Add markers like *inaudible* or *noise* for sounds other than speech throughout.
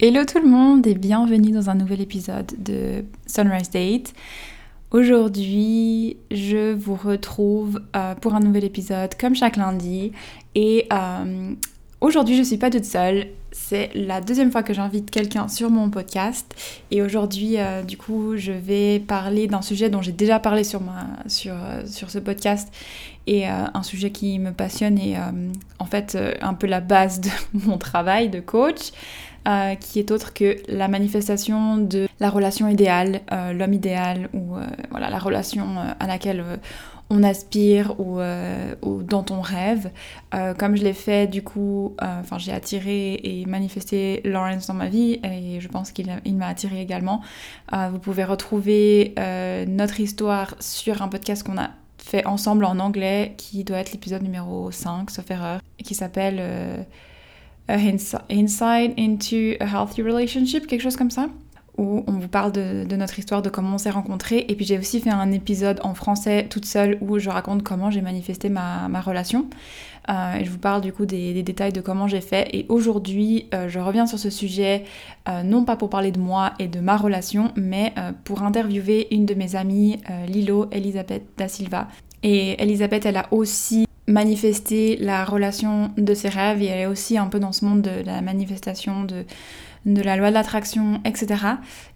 Hello tout le monde et bienvenue dans un nouvel épisode de Sunrise Date. Aujourd'hui, je vous retrouve euh, pour un nouvel épisode comme chaque lundi et euh, aujourd'hui je suis pas toute seule. C'est la deuxième fois que j'invite quelqu'un sur mon podcast et aujourd'hui euh, du coup je vais parler d'un sujet dont j'ai déjà parlé sur, sur, sur ce podcast et un sujet qui me passionne et en fait un peu la base de *laughs* mon travail de coach. Euh, qui est autre que la manifestation de la relation idéale, euh, l'homme idéal, ou euh, voilà, la relation à laquelle on aspire ou, ou, dont on rêve. comme je l'ai fait, du coup, enfin j'ai attiré et manifesté Lawrence dans ma vie et je pense qu'il m'a attiré également. vous pouvez retrouver notre histoire sur un podcast qu'on a fait ensemble en anglais qui doit être l'épisode numéro 5, sauf erreur, qui s'appelle Insight into a Healthy Relationship, quelque chose comme ça, où on vous parle de, notre histoire, de comment on s'est rencontrés. Et puis j'ai aussi fait un épisode en français toute seule où je raconte comment j'ai manifesté ma, relation. Euh, et je vous parle du coup des, détails de comment j'ai fait. Et aujourd'hui, euh, je reviens sur ce sujet, euh, non pas pour parler de moi et de ma relation, mais pour interviewer une de mes amies, Lilo Elisabeth da Silva. Et Elisabeth, elle a aussi manifester la relation de ses rêves et elle est aussi un peu dans ce monde de, la manifestation de, de la loi de l'attraction, etc.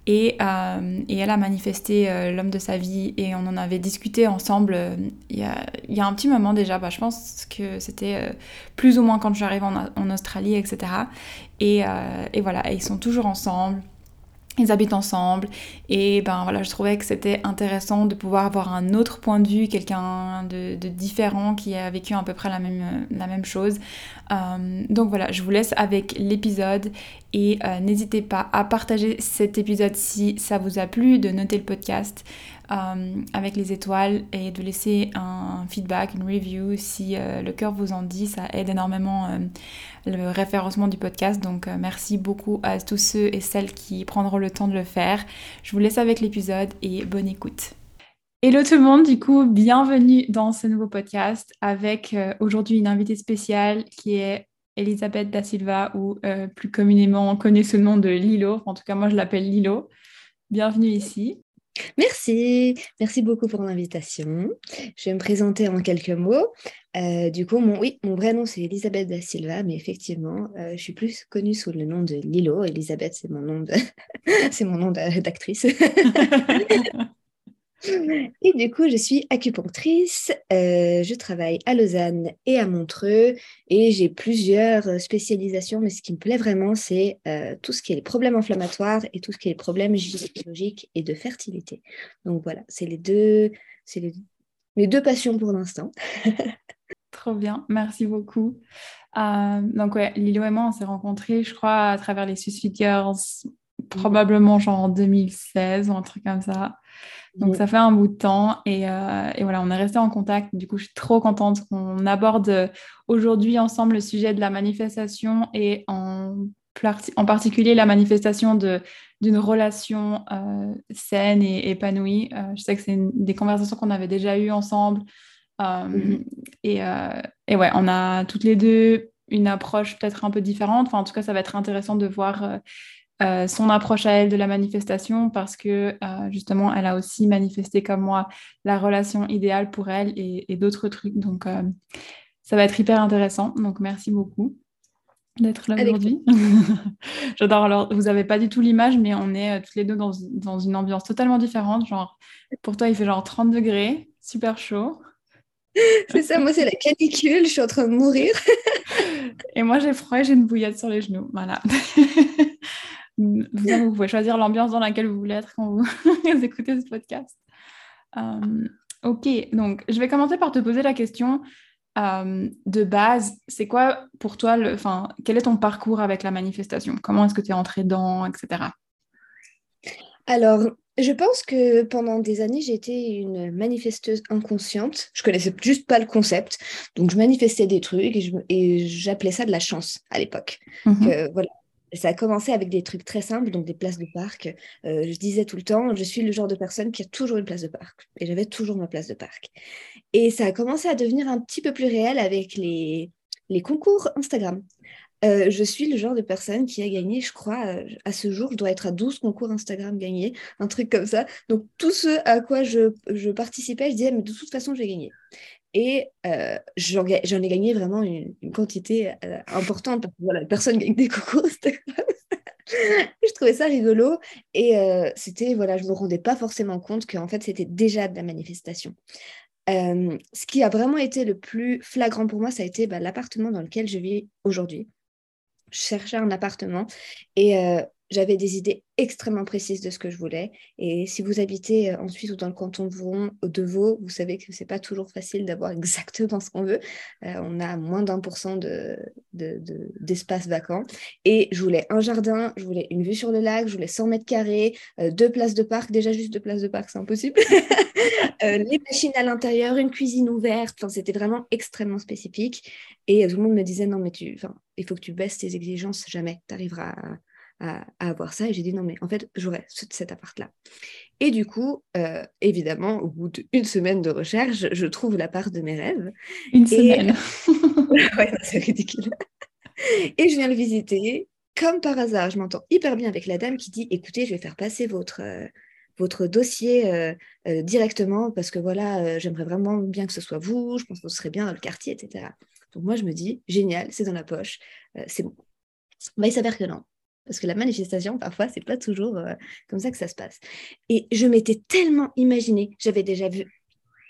Et, euh, et, elle a manifesté euh, l'homme de sa vie et on en avait discuté ensemble euh, il, y a, y a, un petit moment déjà. Bah, je pense que c'était plus ou moins quand je suis en, en Australie, etc. Et, et voilà, ils sont toujours ensemble ils habitent ensemble. Et ben voilà je trouvais que c'était intéressant de pouvoir avoir un autre point de vue quelqu'un de, différent qui a vécu à peu près la même, la même chose euh, donc voilà je vous laisse avec l'épisode et euh, n'hésitez pas à partager cet épisode si ça vous a plu de noter le podcast euh, avec les étoiles et de laisser un feedback, une review si le cœur vous en dit. Ça aide énormément le référencement du podcast. Donc merci beaucoup à tous ceux et celles qui prendront le temps de le faire. Je vous laisse avec l'épisode et bonne écoute. Hello tout le monde, du coup, bienvenue dans ce nouveau podcast avec aujourd'hui une invitée spéciale qui est Elisabeth Da Silva ou plus communément connue sous le nom de Lilo. En tout cas, moi je l'appelle Lilo. Bienvenue ici. Merci, merci beaucoup pour l'invitation. Je vais me présenter en quelques mots. Euh, du coup, mon, oui, mon vrai nom c'est Elisabeth da Silva, mais effectivement, euh, je suis plus connue sous le nom de Lilo. Elisabeth, c'est mon nom de, *laughs* c'est mon nom d'actrice. *laughs* Et du coup, je suis acupunctrice. Euh, je travaille à Lausanne et à Montreux et j'ai plusieurs spécialisations. Mais ce qui me plaît vraiment, c'est euh, tout ce qui est les problèmes inflammatoires et tout ce qui est les problèmes gynécologiques et de fertilité. Donc voilà, c'est les deux, c'est les, mes deux passions pour l'instant. *laughs* Trop bien, merci beaucoup. Euh, donc ouais, Lilo et moi, on s'est rencontrés, je crois, à travers les Swiss Girls, probablement genre en 2016 ou un truc comme ça. Donc, ça fait un bout de temps euh, et, voilà, on est resté en contact. Du coup, je suis trop contente qu'on aborde euh, aujourd'hui ensemble le sujet de la manifestation et en, en particulier la manifestation d'une relation euh, saine et épanouie. je sais que c'est des conversations qu'on avait déjà eues ensemble. Mm-hmm. et, et, ouais, on a toutes les deux une approche peut-être un peu différente. Enfin, en tout cas, ça va être intéressant de voir euh, son approche à elle de la manifestation parce que euh, justement, elle a aussi manifesté comme moi la relation idéale pour elle et, d'autres trucs. Donc, euh, ça va être hyper intéressant. Donc, merci beaucoup d'être là aujourd'hui. *laughs* J'adore. Alors, vous n'avez pas du tout l'image, mais on est toutes les deux dans, dans, une ambiance totalement différente. Genre, pour toi, il fait genre 30 degrés, super chaud. *laughs* C'est ça, moi, c'est la canicule, je suis en train de mourir. *laughs* et moi, j'ai froid et j'ai une bouillette sur les genoux. Voilà. Vous, pouvez choisir l'ambiance dans laquelle vous voulez être quand vous, *laughs* écoutez ce podcast. Euh, ok, donc je vais commencer par te poser la question euh, de base. C'est quoi pour toi, le, quel est ton parcours avec la manifestation? Comment est-ce que tu es entrée dedans, etc. Alors, je pense que pendant des années, j'étais une manifesteuse inconsciente. Je connaissais juste pas le concept. Donc, je manifestais des trucs et j'appelais ça de la chance à l'époque. Mhm. Voilà, ça a commencé avec des trucs très simples, donc des places de parc. Euh, je disais tout le temps, je suis le genre de personne qui a toujours une place de parc. Et j'avais toujours ma place de parc. Et ça a commencé à devenir un petit peu plus réel avec les, concours Instagram. euh, je suis le genre de personne qui a gagné, je crois, euh, à ce jour, je dois être à 12 concours Instagram gagnés, un truc comme ça. Donc, tout ce à quoi je, je participais, je disais, mais de toute façon, je vais. Et euh, j'en ai gagné vraiment une, quantité importante parce que voilà, personne gagne des Instagram. *laughs* je trouvais ça rigolo et c'était, voilà, je me rendais pas forcément compte qu'en fait, c'était déjà de la manifestation. ce qui a vraiment été le plus flagrant pour moi, ça a été bah, l'appartement dans lequel je vis aujourd'hui je cherchais un appartement et euh, j'avais des idées extrêmement précises de ce que je voulais. Et si vous habitez euh, en Suisse ou dans le canton de Vaud, vous savez que c'est pas toujours facile d'avoir *laughs* exactement ce qu'on veut. Euh, on a moins d'un pour cent d'espace de, vacant. Et je voulais un jardin, je voulais une vue sur le lac, je voulais 100 mètres carrés, deux places de parc. Déjà, juste deux places de parc, c'est impossible. *laughs* les machines à l'intérieur, une cuisine ouverte. Enfin, c'était vraiment extrêmement spécifique. Et tout le monde me disait non, mais tu, il faut que tu baisses tes exigences, jamais tu arriveras à, avoir ça. Et j'ai dit non, mais en fait, j'aurais cet appart-là. Et du coup, euh, évidemment, au bout d'une semaine de recherche, je trouve l'appart de mes rêves. Une semaine. *laughs* ouais, c'est ridicule. Et je viens le visiter. Comme par hasard, je m'entends hyper bien avec la dame qui dit écoutez, je vais faire passer votre. Euh, votre dossier euh, directement parce que voilà, j'aimerais vraiment bien que ce soit vous, je pense que ce serait bien dans le quartier, etc. Donc moi, je me dis, génial, c'est dans la poche, c'est bon. Mais il s'avère que non. Parce que la manifestation, parfois, c'est pas toujours euh, comme ça que ça se passe. Et je m'étais tellement imaginé, j'avais déjà vu,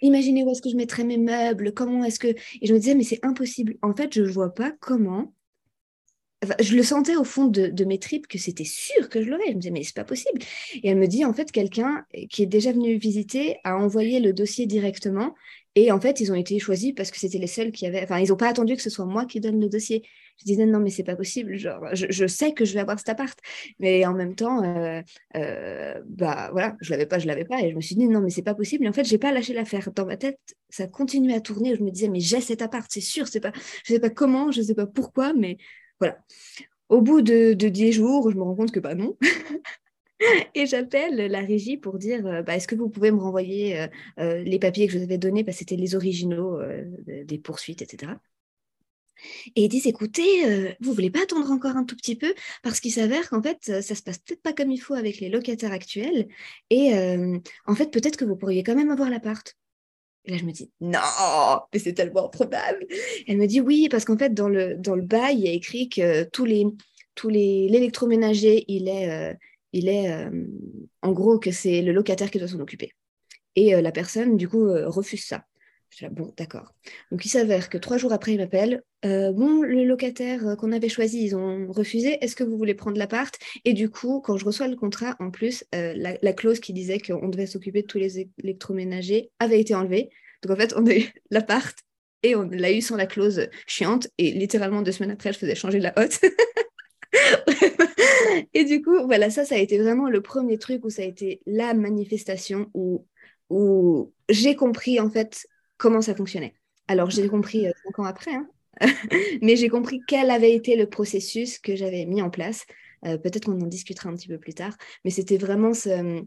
imaginez où est-ce que je mettrais mes meubles, comment est-ce que... Et je me disais, mais c'est impossible. En fait, je vois pas comment je le sentais au fond de, mes tripes que c'était sûr que je l'aurais. Je me disais, mais c'est pas possible. Et elle me dit, en fait, quelqu'un qui est déjà venu visiter a envoyé le dossier directement. Et en fait, ils ont été choisis parce que c'était les seuls qui avaient. Enfin, ils n'ont pas attendu que ce soit moi qui donne le dossier. Je disais, non, mais c'est pas possible. Genre, je, sais que je vais avoir cet appart. Mais en même temps, euh, euh, bah voilà, je l'avais pas, je l'avais pas. Et je me suis dit, non, mais c'est pas possible. Et en fait, j'ai pas lâché l'affaire. Dans ma tête, ça continuait à tourner. Je me disais, mais j'ai cet appart, c'est sûr. C'est pas, je sais pas comment, je sais pas pourquoi, mais voilà. Au bout de, de 10 jours, je me rends compte que bah non. *laughs* *laughs* et j'appelle la régie pour dire euh, bah, est-ce que vous pouvez me renvoyer euh, euh, les papiers que je vous avais donnés parce que c'était les originaux des poursuites, etc. Et ils disent écoutez, vous voulez pas attendre encore un tout petit peu? Parce qu'il s'avère qu'en fait, ça se passe peut-être pas comme il faut avec les locataires actuels et en fait, peut-être que vous pourriez quand même avoir l'appart. Et là, je me dis, non, mais c'est tellement probable. Elle me dit, oui, parce qu'en fait, dans le, dans le bail, il y a écrit que tous les, tous les, l'électroménager, il est, euh, il est euh, en gros, que c'est le locataire qui doit s'en occuper. Et euh, la personne, du coup, refuse ça. Je dis, bon, d'accord. Donc, il s'avère que trois jours après, il m'appelle. bon, le locataire qu'on avait choisi, ils ont refusé. Est-ce que vous voulez prendre l'appart? Et du coup, quand je reçois le contrat, en plus, la, la, clause qui disait qu'on devait s'occuper de tous les électroménagers avait été enlevée. Donc, en fait, on a eu *laughs* l'appart et on l'a eu sans la clause chiante. Et littéralement, deux semaines après, je faisais changer la hotte. *laughs* *laughs* et du coup, voilà, ça, ça a été vraiment le premier truc où ça a été la manifestation où, où j'ai compris, en fait, comment ça fonctionnait. Alors, j'ai compris euh, cinq ans après, hein. *laughs* mais j'ai compris quel avait été le processus que j'avais mis en place. Euh, peut-être qu'on en discutera un petit peu plus tard, mais c'était vraiment ce...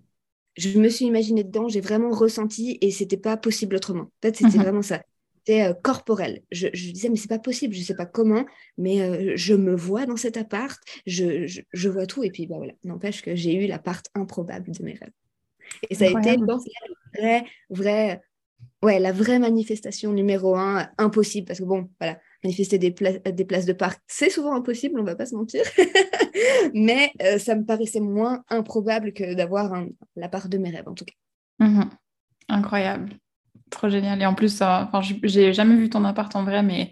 Je me suis imaginée dedans, j'ai vraiment ressenti et c'était pas possible autrement. En fait, c'était mhm. vraiment ça. C'était euh, corporel. Je, disais, mais c'est pas possible, je sais pas comment, mais je me vois dans cet appart, je, je, vois tout. Et puis, bah, voilà, n'empêche que j'ai eu l'appart improbable de mes rêves. Et ça a été une vraie, vraie ouais, la vraie manifestation numéro un, impossible, parce que bon, voilà, manifester des, des places de parc, c'est souvent impossible, on va pas se mentir, *laughs* mais euh, ça me paraissait moins improbable que d'avoir la part de mes rêves, en tout cas. Mhm. Incroyable, trop génial. Et en plus, enfin, j'ai jamais vu ton appart en vrai, mais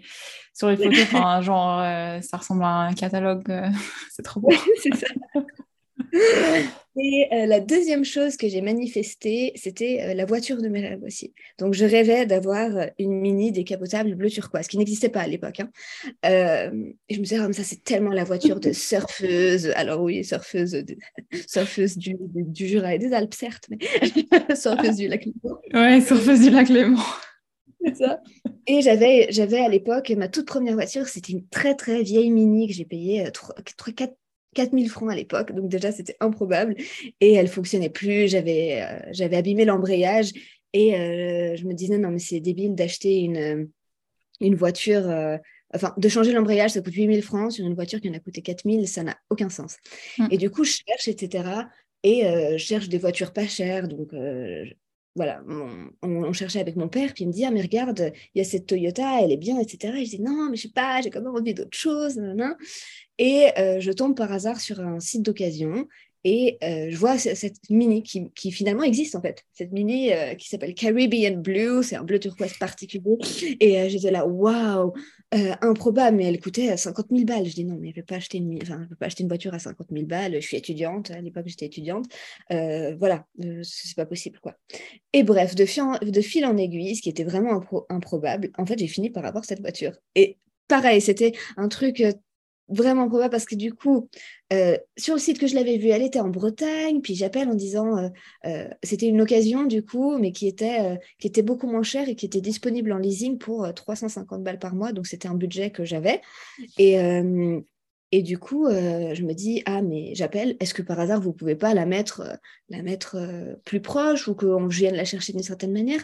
sur les photos, *laughs* genre, euh, ça ressemble à un catalogue, euh, *laughs* c'est trop beau. c'est ça. *laughs* *laughs* Et euh, la deuxième chose que j'ai manifestée, c'était euh, la voiture de mes rêves aussi. Donc, je rêvais d'avoir euh, une mini décapotable bleu turquoise, qui n'existait pas à l'époque. Hein. et je me disais, oh, ça, c'est tellement la voiture de surfeuse. Alors, oui, surfeuse, *laughs* surfeuse du, du, Jura et des Alpes, certes, mais *laughs* surfeuse du lac Léman. Ouais, surfeuse du lac Léman. C'est ça. Et j'avais, j'avais à l'époque, ma toute première voiture, c'était une très très vieille Mini que j'ai payée 3, 4, 4000 francs à l'époque, donc déjà c'était improbable. Et elle fonctionnait plus, j'avais euh, j'avais abîmé l'embrayage et euh, je me disais non mais c'est débile d'acheter une, une voiture euh, enfin, de changer l'embrayage, ça coûte 8000 francs sur une voiture qui en a coûté 4000, ça n'a aucun sens. Mm. Et du coup, je cherche, etc. Et je cherche des voitures pas chères, donc voilà, on, cherchait avec mon père, puis il me dit, ah mais regarde, il y a cette Toyota, elle est bien, etc. Et je dis, non, mais je sais pas, j'ai quand même envie d'autre chose. Et je tombe par hasard sur un site d'occasion et euh, je vois cette mini qui, qui, finalement existe en fait. Cette mini euh, qui s'appelle Caribbean Blue, c'est un bleu turquoise particulier. Et euh, j'étais là, waouh, improbable, mais elle coûtait 50 000 balles. Je dis non, mais je ne une, enfin, pas acheter une voiture à 50 000 balles. Je suis étudiante, à l'époque j'étais étudiante. voilà, c'est pas possible quoi. Et bref, de fil, en, de fil en aiguille, ce qui était vraiment improbable, en fait j'ai fini par avoir cette voiture. Et pareil, c'était un truc vraiment probable parce que du coup, euh, sur le site que je l'avais vu, elle était en Bretagne, puis j'appelle en disant, euh, euh, c'était une occasion du coup, mais qui était, qui était beaucoup moins chère et qui était disponible en leasing pour 350 balles par mois, donc c'était un budget que j'avais. Et, et du coup, je me dis, ah mais j'appelle, est-ce que par hasard vous pouvez pas la mettre, la mettre plus proche ou qu'on vienne la chercher d'une certaine manière?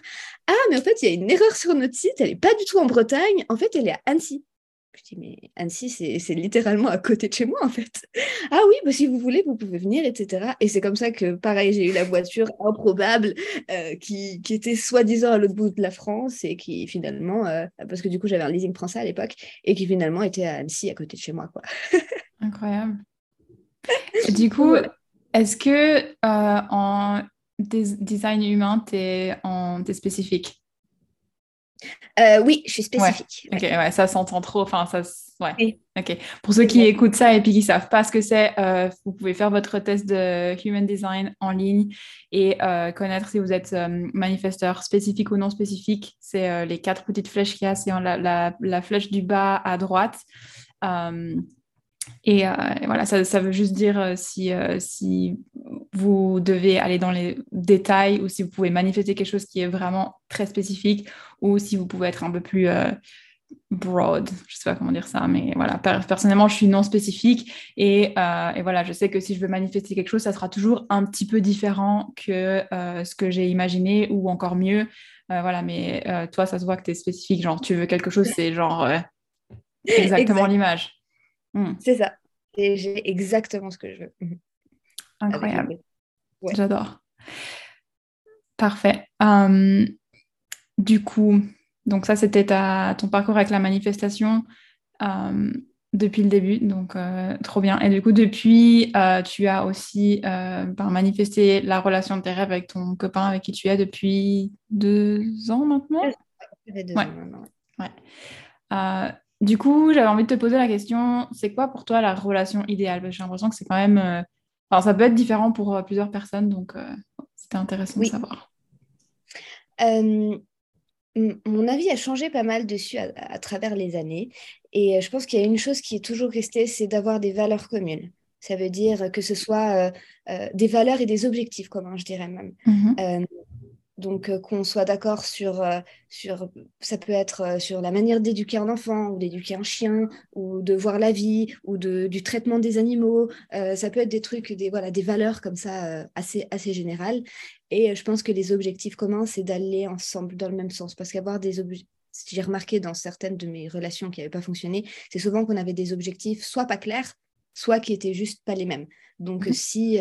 Ah mais en fait, il y a une erreur sur notre site, elle n'est pas du tout en Bretagne, en fait elle est à Annecy. Je dis, mais Annecy, c'est littéralement à côté de chez moi, en fait. Ah oui, bah, si vous voulez, vous pouvez venir, etc. Et c'est comme ça que, pareil, j'ai eu la voiture improbable euh, qui, qui, était soi-disant à l'autre bout de la France et qui finalement, euh, parce que du coup, j'avais un leasing français à l'époque, et qui finalement était à Annecy, à côté de chez moi. Quoi. *laughs* Incroyable. du coup, est-ce que euh, en design humain, tu es, es spécifique? Euh, oui, je suis spécifique. Ok, ouais, ça s'entend trop. Enfin, ça, ouais. Ok. Pour ceux qui écoutent ça et puis qui savent pas ce que c'est, euh, vous pouvez faire votre test de Human Design en ligne et euh, connaître si vous êtes manifesteur spécifique ou non spécifique. C'est les quatre petites flèches qu'il y a. C'est la, la, flèche du bas à droite. Et, voilà, ça, ça, veut juste dire si, si vous devez aller dans les détails ou si vous pouvez manifester quelque chose qui est vraiment très spécifique ou si vous pouvez être un peu plus euh, broad, je sais pas comment dire ça, mais voilà, personnellement, je suis non spécifique et, euh, et, voilà, je sais que si je veux manifester quelque chose, ça sera toujours un petit peu différent que euh, ce que j'ai imaginé ou encore mieux. voilà, mais toi, ça se voit que tu es spécifique, genre tu veux quelque chose, c'est genre exactement l'image. Hmm. C'est ça, j'ai exactement ce que je veux. Mhm. Incroyable. J'adore. Parfait. Hum, du coup, donc ça, c'était ton parcours avec la manifestation hum, depuis le début, donc euh, trop bien. Et du coup, depuis, euh, tu as aussi euh, ben, manifesté la relation de tes rêves avec ton copain avec qui tu es depuis deux ans maintenant? Deux ans maintenant. Ouais. Du coup, j'avais envie de te poser la question, c'est quoi pour toi la relation idéale? J'ai l'impression que c'est quand même alors, ça peut être différent pour euh, plusieurs personnes, donc euh, c'était intéressant de savoir. Euh, mon avis a changé pas mal dessus à, travers les années. Et je pense qu'il y a une chose qui est toujours restée, c'est d'avoir des valeurs communes. Ça veut dire que ce soit des valeurs et des objectifs communs, je dirais même. Euh, qu'on soit d'accord sur, euh, sur, ça peut être euh, sur la manière d'éduquer un enfant ou d'éduquer un chien ou de voir la vie ou de, du traitement des animaux. ça peut être des trucs, des, voilà, des valeurs comme ça assez, assez générales. Et je pense que les objectifs communs, c'est d'aller ensemble dans le même sens. Parce qu'avoir des objectifs, j'ai remarqué dans certaines de mes relations qui n'avaient pas fonctionné, c'est souvent qu'on avait des objectifs soit pas clairs, soit qui étaient juste pas les mêmes. Donc, mmh si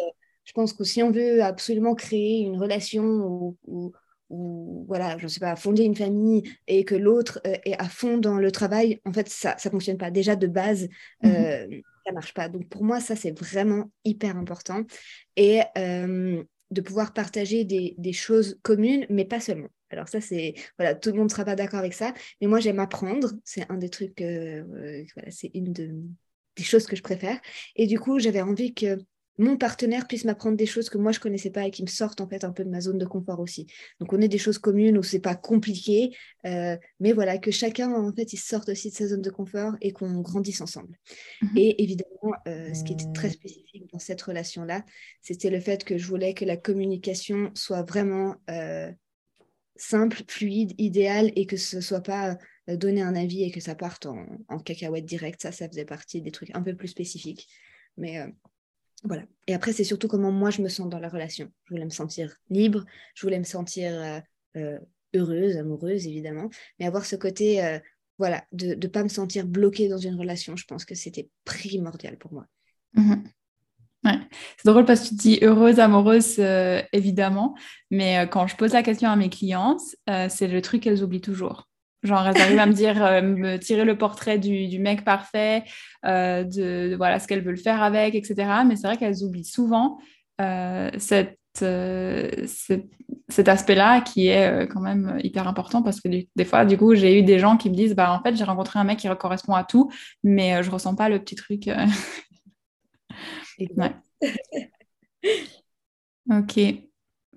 je pense que si on veut absolument créer une relation ou, voilà, je ne sais pas, fonder une famille et que l'autre euh, est à fond dans le travail, en fait, ça ne fonctionne pas. Déjà, de base, mhm. euh, ça ne marche pas. Donc, pour moi, ça, c'est vraiment hyper important. Et euh, de pouvoir partager des, choses communes, mais pas seulement. Alors ça, c'est, voilà, tout le monde ne sera pas d'accord avec ça, mais moi, j'aime apprendre. C'est un des trucs, voilà, c'est une des choses que je préfère. Et du coup, j'avais envie que mon partenaire puisse m'apprendre des choses que moi je connaissais pas et qui me sortent en fait un peu de ma zone de confort aussi. Donc on est des choses communes où c'est pas compliqué, euh, mais voilà que chacun en fait il sorte aussi de sa zone de confort et qu'on grandisse ensemble. Mhm. Et évidemment, euh, ce qui était très spécifique dans cette relation là, c'était le fait que je voulais que la communication soit vraiment euh, simple, fluide, idéale et que ce soit pas donner un avis et que ça parte en, en cacahuète direct. Ça, ça faisait partie des trucs un peu plus spécifiques. Mais voilà. Et après, c'est surtout comment moi je me sens dans la relation. Je voulais me sentir libre, je voulais me sentir euh, euh, heureuse, amoureuse, évidemment, mais avoir ce côté, euh, voilà, de ne pas me sentir bloquée dans une relation. Je pense que c'était primordial pour moi. Mhm. C'est drôle parce que tu dis heureuse, amoureuse, évidemment, mais quand je pose la question à mes clientes, c'est le truc qu'elles oublient toujours. Genre, elles arrivent à me dire, me tirer le portrait du, mec parfait, de, voilà ce qu'elles veulent faire avec, etc. Mais c'est vrai qu'elles oublient souvent cette, cet aspect-là qui est quand même hyper important parce que des fois, du coup, j'ai eu des gens qui me disent, bah en fait, j'ai rencontré un mec qui correspond à tout, mais je ressens pas le petit truc. Ouais. *laughs* ok,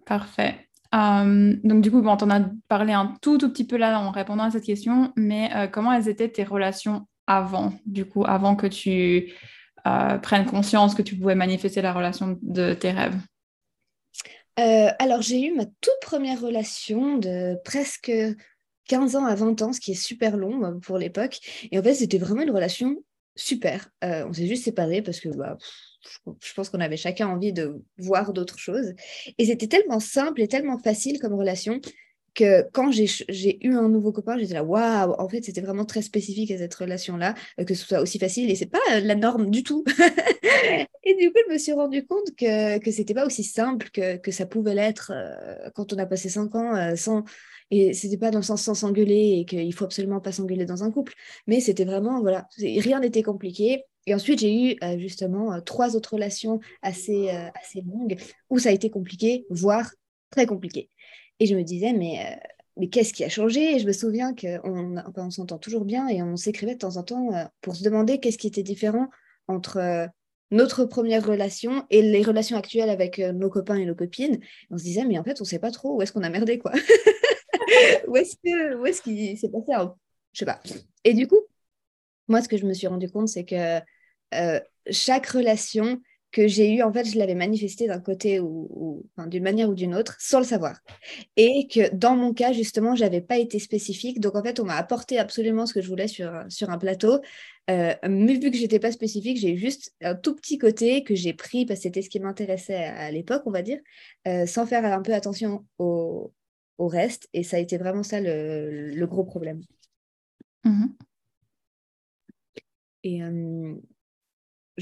parfait. Euh, donc du coup, bon, on a parlé un tout, tout petit peu là en répondant à cette question, mais euh, comment elles étaient tes relations avant, du coup, avant que tu euh, prennes conscience que tu pouvais manifester la relation de tes rêves? Alors j'ai eu ma toute première relation de presque 15 ans à 20 ans, ce qui est super long pour l'époque. Et en fait, c'était vraiment une relation super. on s'est juste séparés parce que bah, je pense qu'on avait chacun envie de voir d'autres choses. Et c'était tellement simple et tellement facile comme relation que quand j'ai eu un nouveau copain, j'étais là, waouh, en fait, c'était vraiment très spécifique à cette relation-là, euh, que ce soit aussi facile, et c'est pas euh, la norme du tout. *laughs* et du coup, je me suis rendu compte que, que c'était pas aussi simple que, que ça pouvait l'être euh, quand on a passé cinq ans sans. Et c'était pas dans le sens sans s'engueuler et qu'il faut absolument pas s'engueuler dans un couple, mais c'était vraiment, voilà, rien n'était compliqué. Et ensuite, j'ai eu euh, justement euh, trois autres relations assez, euh, assez longues où ça a été compliqué, voire très compliqué. Et je me disais, mais, mais qu'est-ce qui a changé? Et je me souviens qu'on on s'entend toujours bien et on s'écrivait de temps en temps pour se demander qu'est-ce qui était différent entre notre première relation et les relations actuelles avec nos copains et nos copines. On se disait, mais en fait, on ne sait pas trop où est-ce qu'on a merdé, quoi. *laughs* où est-ce qu'il est s'est passé un... Je sais pas. Et du coup, moi, ce que je me suis rendu compte, c'est que euh, chaque relation que j'ai eue, en fait, je l'avais manifestée d'un côté ou, d'une manière ou d'une autre, sans le savoir. Et que dans mon cas, justement, je n'avais pas été spécifique. Donc, en fait, on m'a apporté absolument ce que je voulais sur, sur un plateau. Euh, mais vu que je n'étais pas spécifique, j'ai juste un tout petit côté que j'ai pris parce que c'était ce qui m'intéressait à, l'époque, on va dire, euh, sans faire un peu attention au, au, reste. Et ça a été vraiment ça le, le gros problème. Mmh et,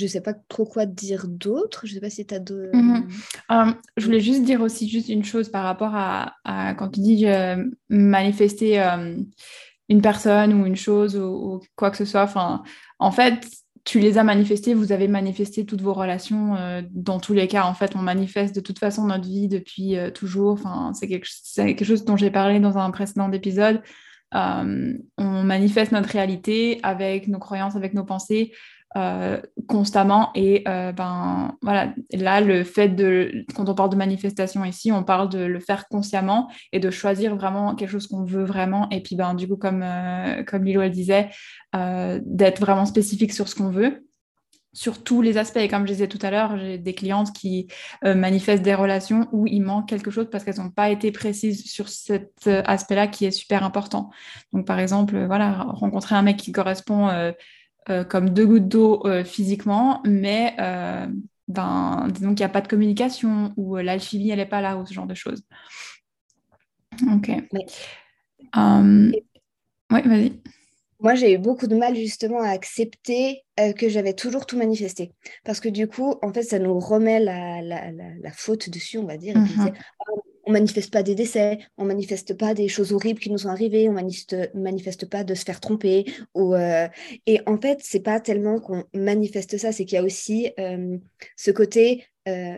je sais pas trop quoi dire d'autre. Je sais pas si tu as. Euh, je voulais juste dire aussi juste une chose par rapport à, quand tu dis euh, manifester euh, une personne ou une chose ou, quoi que ce soit. Enfin, en fait, tu les as manifestés, vous avez manifesté toutes vos relations dans tous les cas. En fait, on manifeste de toute façon notre vie depuis toujours. Enfin, c'est quelque, chose dont j'ai parlé dans un précédent épisode. on manifeste notre réalité avec nos croyances, avec nos pensées. Euh, constamment. Et euh, ben voilà, là, le fait de, quand on parle de manifestation ici, on parle de le faire consciemment et de choisir vraiment quelque chose qu'on veut vraiment. Et puis, ben, du coup, comme, euh, comme Lilo elle disait, d'être vraiment spécifique sur ce qu'on veut sur tous les aspects. Et comme je disais tout à l'heure, j'ai des clientes qui manifestent des relations où il manque quelque chose parce qu'elles n'ont pas été précises sur cet aspect-là qui est super important. Donc, par exemple, voilà, rencontrer un mec qui correspond comme deux gouttes d'eau euh, physiquement, mais euh, ben, disons qu'il n'y a pas de communication ou l'alchimie, elle n'est pas là ou ce genre de choses. Ok. Oui, vas-y. Moi, j'ai eu beaucoup de mal justement à accepter que j'avais toujours tout manifesté. Parce que du coup, en fait, ça nous remet la, la, la, faute dessus, on va dire. Et mm-hmm on manifeste pas des décès, on manifeste pas des choses horribles qui nous sont arrivées, on manifeste, manifeste pas de se faire tromper. Euh, et en fait, c'est pas tellement qu'on manifeste ça, c'est qu'il y a aussi euh, ce côté euh,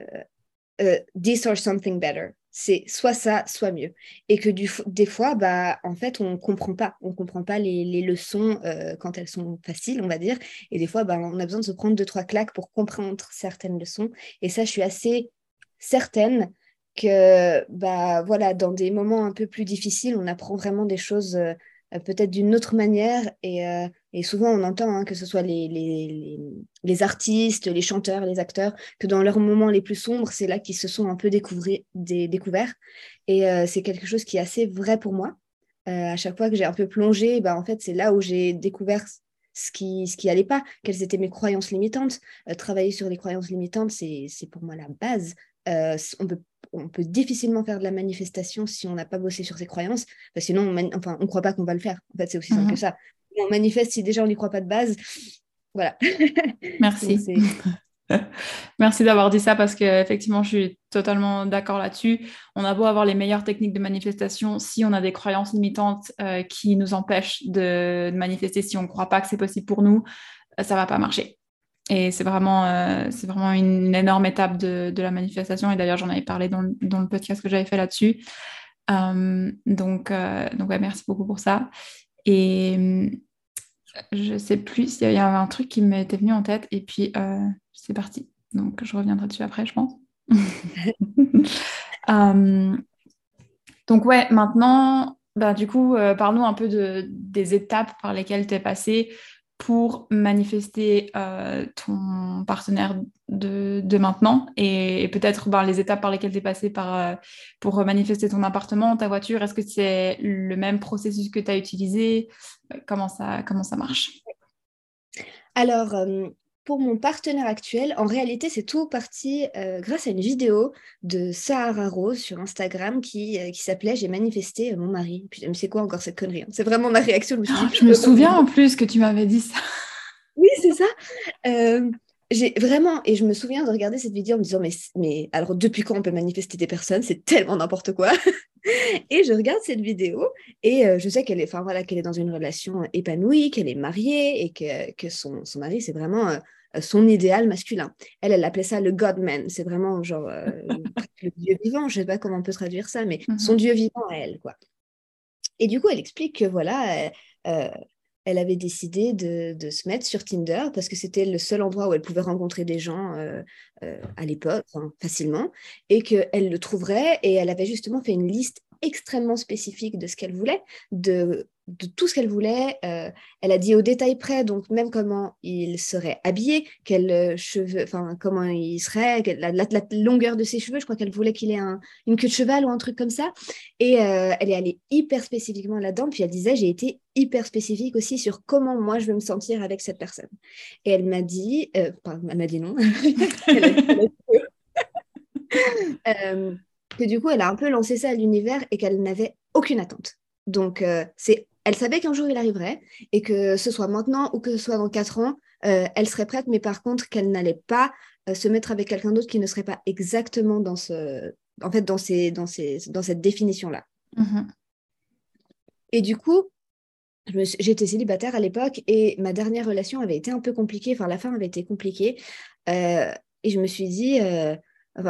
this or something better. C'est soit ça, soit mieux. Et que des fois, bah, en fait, on comprend pas. On comprend pas les, les leçons quand elles sont faciles, on va dire. Et des fois, bah, on a besoin de se prendre deux, trois claques pour comprendre certaines leçons. Et ça, je suis assez certaine que bah, voilà, dans des moments un peu plus difficiles, on apprend vraiment des choses euh, peut-être d'une autre manière. Et, euh, et, souvent, on entend hein, que ce soit les, les, les, artistes, les chanteurs, les acteurs, que dans leurs moments les plus sombres, c'est là qu'ils se sont un peu découverts. Et euh, c'est quelque chose qui est assez vrai pour moi. à chaque fois que j'ai un peu plongé, bah, en fait, c'est là où j'ai découvert ce qui ce qui allait pas, quelles étaient mes croyances limitantes. travailler sur les croyances limitantes, c'est pour moi la base. on peut on peut difficilement faire de la manifestation si on n'a pas bossé sur ses croyances, sinon on enfin, on ne croit pas qu'on va le faire. En fait, c'est aussi simple que mhm. ça. on manifeste si déjà on n'y croit pas de base. Voilà. *laughs* Merci. *laughs* Merci d'avoir dit ça parce que effectivement, je suis totalement d'accord là-dessus. On a beau avoir les meilleures techniques de manifestation, si on a des croyances limitantes euh, qui nous empêchent de, manifester, si on ne croit pas que c'est possible pour nous, euh, ça va pas marcher. Et c'est vraiment, euh, vraiment une, énorme étape de, la manifestation. Et d'ailleurs, j'en avais parlé dans, le podcast que j'avais fait là-dessus. donc, donc merci beaucoup pour ça. Et je sais plus s'il y avait un truc qui m'était venu en tête et puis euh, c'est parti. Donc je reviendrai dessus après, je pense. *laughs* Euh, donc ouais, maintenant, bah, du coup, euh, parle-nous un peu de, des étapes par lesquelles tu es passé pour manifester ton partenaire de, maintenant et, peut-être ben, les étapes par lesquelles tu es passé par, pour manifester ton appartement, ta voiture. Est-ce que c'est le même processus que tu as utilisé comment ça, comment ça marche? Alors, euh, pour mon partenaire actuel, en réalité, c'est tout parti euh, grâce à une vidéo de Sahara Rose sur Instagram qui, euh, qui s'appelait J'ai manifesté mon mari. Puis, mais c'est quoi encore cette connerie hein? C'est vraiment ma réaction. Je me, je me souviens en plus que tu m'avais dit ça. Oui, c'est ça j'ai vraiment, et je me souviens de regarder cette vidéo en me disant, mais, mais alors depuis quand on peut manifester des personnes? C'est tellement n'importe quoi. *laughs* et je regarde cette vidéo et euh, je sais qu'elle est, enfin voilà, qu'elle est dans une relation épanouie, qu'elle est mariée et que, que son, son mari, c'est vraiment euh, son idéal masculin. Elle, elle appelait ça le God-man. C'est vraiment genre euh, le dieu vivant. Je sais pas comment on peut traduire ça, mais *laughs* son mhm. dieu vivant à elle, quoi. Et du coup, elle explique que voilà, elle avait décidé de, se mettre sur Tinder parce que c'était le seul endroit où elle pouvait rencontrer des gens euh, euh, à l'époque, facilement, et qu'elle le trouverait. Et elle avait justement fait une liste extrêmement spécifique de ce qu'elle voulait, de tout ce qu'elle voulait. Euh, elle a dit au détail près, donc même comment il serait habillé, quels euh, cheveux, enfin comment il serait, la, la, longueur de ses cheveux. Je crois qu'elle voulait qu'il ait une queue de cheval ou un truc comme ça. Et euh, elle est allée hyper spécifiquement là-dedans. Puis elle disait, j'ai été hyper spécifique aussi sur comment moi je veux me sentir avec cette personne. Et elle m'a dit, elle m'a dit non. *laughs* que du coup, elle a un peu lancé ça à l'univers et qu'elle n'avait aucune attente. Donc, c'est elle savait qu'un jour il arriverait et que ce soit maintenant ou que ce soit dans quatre ans, euh, elle serait prête, mais par contre qu'elle n'allait pas euh, se mettre avec quelqu'un d'autre qui ne serait pas exactement dans ce, en fait, dans ces, dans ces, dans cette définition-là. Mm-hmm. Et du coup, j'étais célibataire à l'époque et ma dernière relation avait été un peu compliquée. Enfin, la fin avait été compliquée euh, et je me suis dit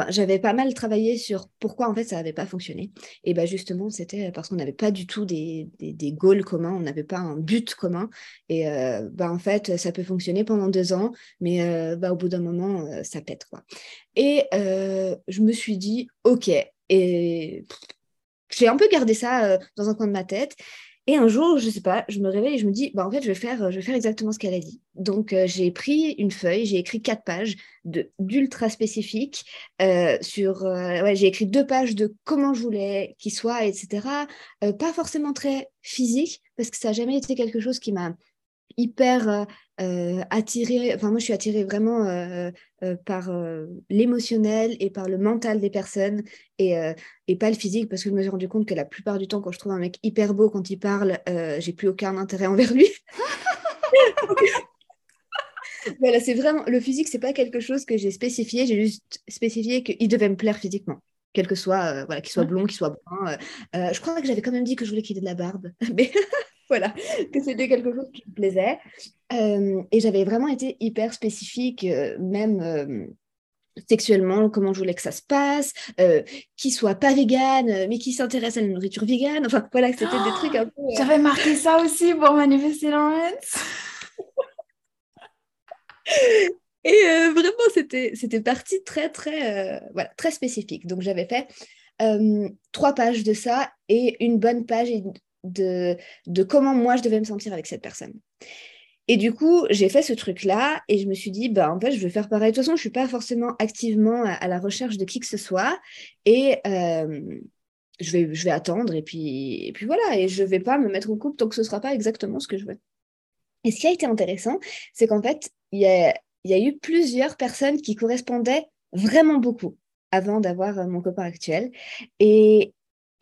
j'avais pas mal travaillé sur pourquoi en fait ça n'avait pas fonctionné. Et bah justement, c'était parce qu'on n'avait pas du tout des, des, goals communs, on n'avait pas un but commun. Et euh, bah, en fait, ça peut fonctionner pendant deux ans, mais euh, bah, au bout d'un moment, euh, ça pète. Quoi. Et je me suis dit, OK. Et j'ai un peu gardé ça dans un coin de ma tête. Et un jour, je sais pas, je me réveille et je me dis, bah, en fait, je vais faire, je vais faire exactement ce qu'elle a dit. Donc, euh, j'ai pris une feuille, j'ai écrit quatre pages d'ultra spécifiques euh, sur, euh, ouais, j'ai écrit deux pages de comment je voulais qu'il soit, etc. pas forcément très physique, parce que ça n'a jamais été quelque chose qui m'a hyper euh, euh, attirée, enfin moi je suis attirée vraiment euh, par l'émotionnel et par le mental des personnes et, et, pas le physique parce que je me suis rendu compte que la plupart du temps quand je trouve un mec hyper beau quand il parle, j'ai plus aucun intérêt envers lui. *laughs* voilà, c'est vraiment le physique, c'est pas quelque chose que j'ai spécifié, j'ai juste spécifié qu'il devait me plaire physiquement quel que soit, voilà, qu'il soit blond, qu'il soit brun. je crois que j'avais quand même dit que je voulais qu'il ait de la barbe, *laughs* mais *laughs* voilà, que c'était quelque chose qui me plaisait. Euh, et j'avais vraiment été hyper spécifique, euh, même euh, sexuellement, comment je voulais que ça se passe, qui soit pas vegan, mais qui s'intéresse à la nourriture vegan. Enfin, voilà, c'était des trucs un peu. J'avais marqué ça aussi pour manifester Lawrence. *laughs* Et vraiment, c'était, c'était parti très, très, voilà, très spécifique. Donc, j'avais fait trois pages de ça et une bonne page de, de comment moi je devais me sentir avec cette personne. Et du coup, j'ai fait ce truc-là et je me suis dit, bah, en fait, je vais faire pareil. De toute façon, je ne suis pas forcément activement à, la recherche de qui que ce soit. Et euh, je, vais, je vais attendre. Et puis, et puis voilà. Et je ne vais pas me mettre en couple tant que ce ne sera pas exactement ce que je veux. Et ce qui a été intéressant, c'est qu'en fait, il y a, y a eu plusieurs personnes qui correspondaient vraiment beaucoup avant d'avoir euh, mon copain actuel. Et,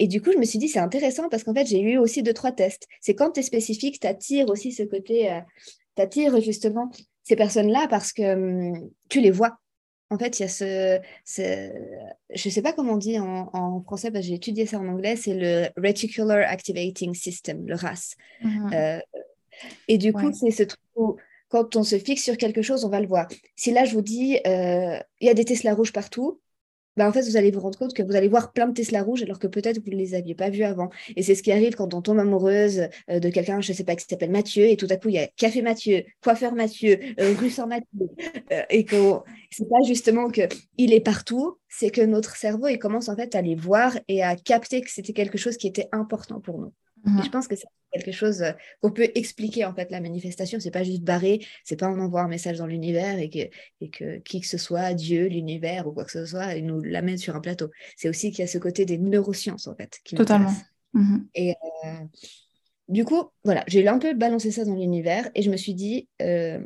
Et du coup, je me suis dit, c'est intéressant parce qu'en fait, j'ai eu aussi deux, trois tests. C'est quand tu es spécifique, tu attires aussi ce côté, euh, tu attires justement ces personnes-là parce que hum, tu les vois. En fait, il y a ce, je ne sais pas comment on dit en, français, parce que j'ai étudié ça en anglais, c'est le Reticular Activating System, le RAS. Mhm. Euh, et du coup, c'est ce truc où quand on se fixe sur quelque chose, on va le voir. Si là, je vous dis, euh, il y a des Tesla rouges partout, bah, en fait, vous allez vous rendre compte que vous allez voir plein de Tesla rouges alors que peut-être vous ne les aviez pas vus avant. Et c'est ce qui arrive quand on tombe amoureuse euh, de quelqu'un, je ne sais pas, qui s'appelle Mathieu, et tout à coup, il y a Café Mathieu, Coiffeur Mathieu, euh, Rue Sans Mathieu. Euh, et que c'est pas justement qu'il est partout, c'est que notre cerveau, il commence en fait à les voir et à capter que c'était quelque chose qui était important pour nous. Et je pense que c'est quelque chose euh, qu'on peut expliquer en fait la manifestation. C'est pas juste barré, c'est pas on envoie un message dans l'univers et que, et que qui que ce soit, Dieu, l'univers ou quoi que ce soit, il nous l'amène sur un plateau. C'est aussi qu'il y a ce côté des neurosciences en fait. Qui Totalement. Mhm. Et euh, du coup, voilà, j'ai un peu balancé ça dans l'univers et je me suis dit, euh,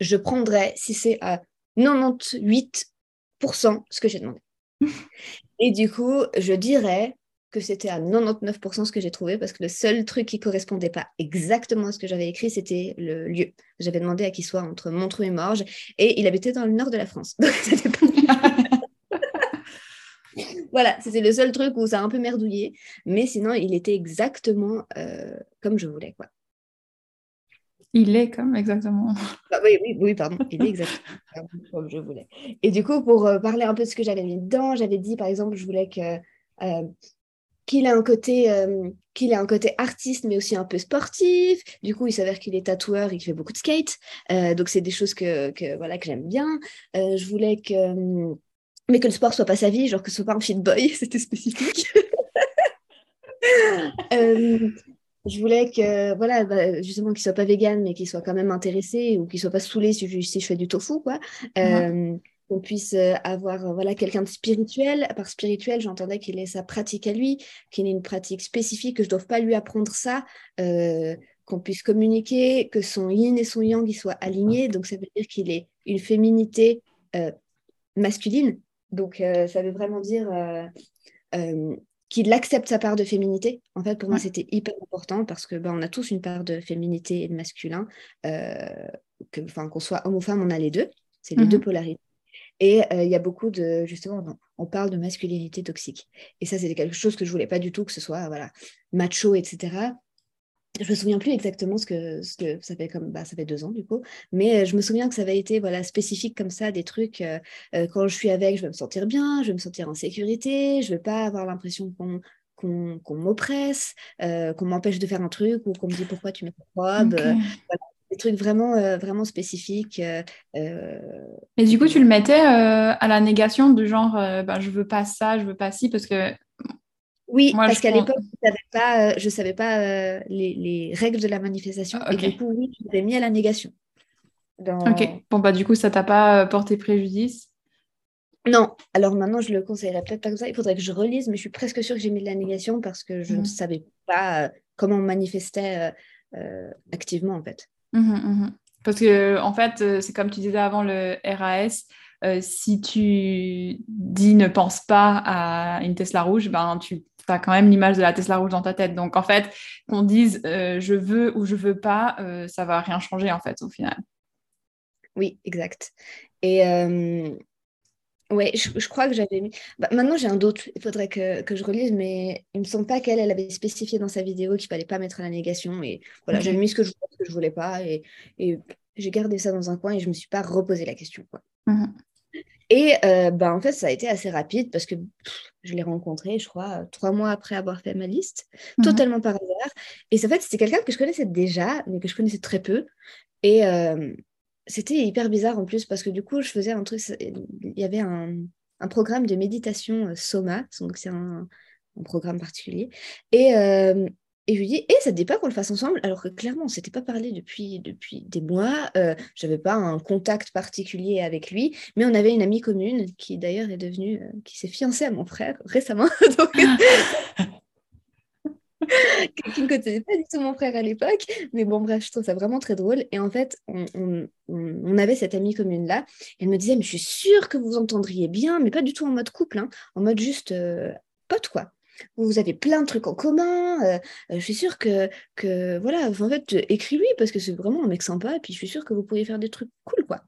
je prendrais si c'est à 98% ce que j'ai demandé. *laughs* et du coup, je dirais que c'était à 99% ce que j'ai trouvé parce que le seul truc qui correspondait pas exactement à ce que j'avais écrit, c'était le lieu. J'avais demandé à qu'il soit entre Montreux et Morges et il habitait dans le nord de la France. *laughs* *laughs* voilà, c'était le seul truc où ça a un peu merdouillé, mais sinon il était exactement euh, comme je voulais. quoi. Il est comme exactement. Ah oui, oui, oui, pardon. Il est exactement comme je voulais. Et du coup, pour euh, parler un peu de ce que j'avais mis dedans, j'avais dit, par exemple, je voulais que euh, qu'il a un côté euh, qu'il a un côté artiste mais aussi un peu sportif. Du coup il s'avère qu'il est tatoueur et qu'il fait beaucoup de skate. Euh, donc c'est des choses que, que voilà que j'aime bien. Euh, je voulais que mais que le sport soit pas sa vie genre que ce soit pas un fit boy *laughs* c'était spécifique. *laughs* Je voulais que voilà bah, justement qu'il soit pas vegan mais qu'il soit quand même intéressé ou qu'il soit pas saoulé si je, si je fais du tofu quoi qu'on puisse euh, avoir euh, voilà, quelqu'un de spirituel. Par spirituel, j'entendais qu'il ait sa pratique à lui, qu'il ait une pratique spécifique, que je ne doive pas lui apprendre ça, euh, qu'on puisse communiquer, que son yin et son yang soient alignés. Donc, ça veut dire qu'il ait une féminité masculine. Donc, ça veut vraiment dire qu'il accepte sa part de féminité. En fait, pour moi, c'était hyper important parce que ben, on a tous une part de féminité et de masculin. que, qu'on soit homme ou femme, on a les deux. C'est les deux mmh polarités. Et euh, il y a beaucoup de, justement, on parle de masculinité toxique. Et ça, c'était quelque chose que je voulais pas du tout, que ce soit voilà, macho, etc. Je me souviens plus exactement ce que, ce que ça fait comme bah, ça fait deux ans du coup, mais euh, je me souviens que ça avait été voilà spécifique comme ça des trucs. Euh, quand je suis avec, je vais me sentir bien, je vais me sentir en sécurité, je vais pas avoir l'impression qu'on qu'on m'oppresse, qu'on m'empêche de faire un truc ou qu'on me dit pourquoi tu mets ta robe des trucs vraiment, euh, vraiment spécifiques. Euh, euh, Et du coup, tu le mettais à la négation de genre, ben, je veux pas ça, je veux pas ci, parce que. Oui, parce qu'à l'époque, je ne savais pas, les, les, règles de la manifestation. Et du coup, oui, tu l'avais mis à la négation. Ok, bon, bah du coup, ça t'a pas porté préjudice? Non, alors maintenant je le conseillerais peut-être pas comme ça. Il faudrait que je relise, mais je suis presque sûre que j'ai mis de la négation parce que je ne mmh. savais pas comment on manifestait activement en fait. Mmh mmh Parce que, en fait, euh, c'est comme tu disais avant le RAS, euh, si tu dis ne pense pas à une Tesla rouge, ben, tu as quand même l'image de la Tesla rouge dans ta tête. Donc, en fait, qu'on dise euh, je veux ou je veux pas, ça va rien changer, en fait, au final. Oui, exact. Et Ouais, je, crois que j'avais mis. Bah, maintenant, j'ai un doute. Il faudrait que, je relise, mais il me semble pas qu'elle elle avait spécifié dans sa vidéo qu'il fallait pas mettre la négation. Et voilà, j'avais mis ce que je voulais, ce que je voulais pas. Et, j'ai gardé ça dans un coin et je me suis pas reposé la question. Quoi. Mmh et euh, bah, en fait, ça a été assez rapide parce que je l'ai rencontré, je crois, trois mois après avoir fait ma liste, mmh totalement par hasard. Et en fait, c'était quelqu'un que je connaissais déjà, mais que je connaissais très peu. Et, euh, c'était hyper bizarre en plus parce que du coup, je faisais un truc, il y avait un, programme de méditation euh, Soma, donc c'est un, programme particulier. Et, euh, et je lui dis, et ça te dit pas qu'on le fasse ensemble? Alors que clairement, on ne s'était pas parlé depuis, depuis des mois, euh, je n'avais pas un contact particulier avec lui, mais on avait une amie commune qui d'ailleurs est devenue, qui s'est fiancée à mon frère récemment. *laughs* donc, *laughs* qui ne connaissait pas du tout mon frère à l'époque. Mais bon, bref, je trouve ça vraiment très drôle. Et en fait, on, avait cette amie commune-là. Elle me disait, mais je suis sûre que vous entendriez bien, mais pas du tout en mode couple, hein, en mode juste euh, pote, quoi. vous avez plein de trucs en commun. je suis sûre que, que voilà, en fait, écris-lui parce que c'est vraiment un mec sympa. Et puis, je suis sûre que vous pourriez faire des trucs cool, quoi.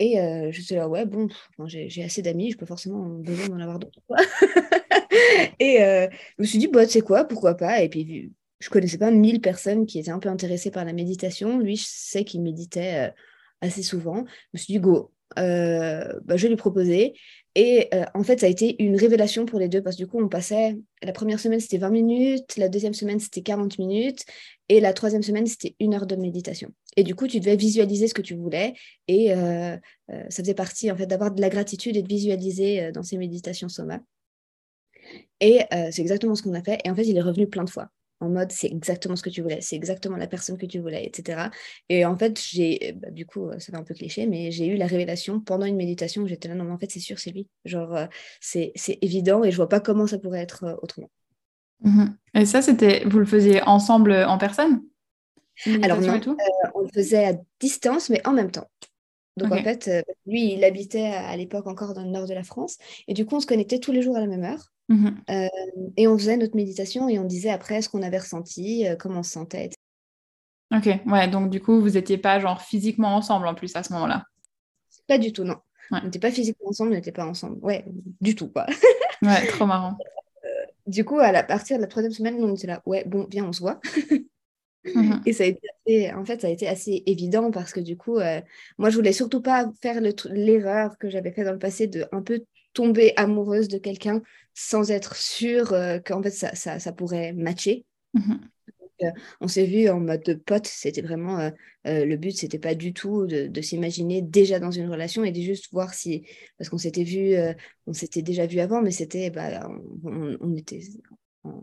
Et je suis là, ouais, bon, j'ai assez d'amis, je peux forcément besoin d'en avoir d'autres. *laughs* et je me suis dit, bah, tu sais quoi, pourquoi pas? Et puis, je connaissais pas mille personnes qui étaient un peu intéressées par la méditation. Lui, je sais qu'il méditait assez souvent. Je me suis dit, go, euh, bah, je lui proposé. Et euh, en fait, ça a été une révélation pour les deux parce que du coup, on passait, la première semaine, c'était 20 minutes, la deuxième semaine, c'était 40 minutes, et la troisième semaine, c'était une heure de méditation. Et du coup, tu devais visualiser ce que tu voulais, et euh, ça faisait partie, en fait, d'avoir de la gratitude et de visualiser dans ces méditations soma. Et c'est exactement ce qu'on a fait. Et en fait, il est revenu plein de fois en mode c'est exactement ce que tu voulais, c'est exactement la personne que tu voulais, etc. Et en fait, j'ai, bah, du coup, ça fait un peu cliché, mais j'ai eu la révélation pendant une méditation, j'étais là, non, mais en fait, c'est sûr, c'est lui. Genre, euh, c'est, évident et je vois pas comment ça pourrait être euh, autrement. Mmh et ça, c'était, vous le faisiez ensemble en personne? Alors non, euh, on le faisait à distance, mais en même temps. Donc en fait, lui, il habitait à l'époque encore dans le nord de la France. Et du coup, on se connectait tous les jours à la même heure. Mmh euh, et on faisait notre méditation et on disait après ce qu'on avait ressenti, euh, comment on se sentait. Ok, ouais, donc du coup, vous n'étiez pas genre physiquement ensemble en plus à ce moment-là Pas du tout, non. On n'était pas physiquement ensemble, on n'était pas ensemble. Ouais, du tout, quoi. *laughs* ouais, trop marrant. Euh, du coup, à la partir de la troisième semaine, on était là, ouais, bon, bien, on se voit. *laughs* Mmh et ça a été assez, en fait, ça a été assez évident parce que du coup, moi, je voulais surtout pas faire l'erreur que j'avais fait dans le passé de un peu tomber amoureuse de quelqu'un sans être sûre euh, qu'en fait ça, ça, ça, pourrait matcher. Mhm. Euh, on s'est vu en mode pote, c'était vraiment euh, le but, c'était pas du tout de, s'imaginer déjà dans une relation et de juste voir si, parce qu'on s'était vu, on s'était déjà vu avant, mais c'était, bah, on, était en,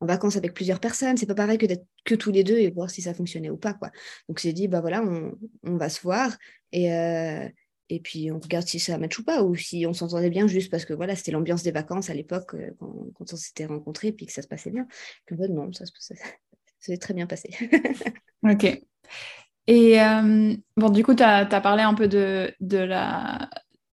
vacances avec plusieurs personnes, c'est pas pareil que d'être que tous les deux et voir si ça fonctionnait ou pas quoi. Donc j'ai dit bah voilà, on, on, va se voir et et puis on regarde si ça match ou pas, ou si on s'entendait bien juste parce que voilà, c'était l'ambiance des vacances à l'époque euh, quand, on s'était rencontrés, puis que ça se passait bien. Puis en non, *laughs* ça, s'est très bien passé. *laughs* ok. Et euh, bon, du coup, tu as, parlé un peu de, de la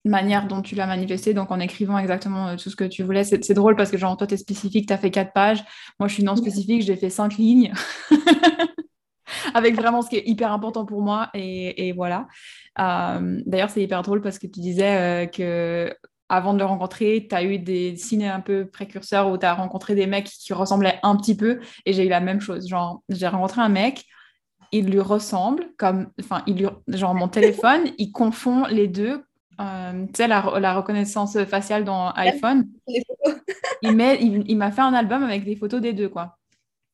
manière dont tu l'as manifesté, donc en écrivant exactement euh, tout ce que tu voulais. C'est drôle parce que, genre, toi, tu es spécifique, tu as fait quatre pages. Moi, je suis non spécifique, j'ai fait cinq lignes. *laughs* avec vraiment ce qui est hyper important pour moi. Et, voilà. Euh, d'ailleurs, c'est hyper drôle parce que tu disais euh, que avant de le rencontrer, tu as eu des signes un peu précurseurs où tu as rencontré des mecs qui ressemblaient un petit peu. Et j'ai eu la même chose. Genre, j'ai rencontré un mec, il lui ressemble, comme, enfin, il lui, genre mon téléphone, il confond les deux. Euh, tu sais, la, reconnaissance faciale dans iPhone. *laughs* il m'a il, il fait un album avec des photos des deux, quoi.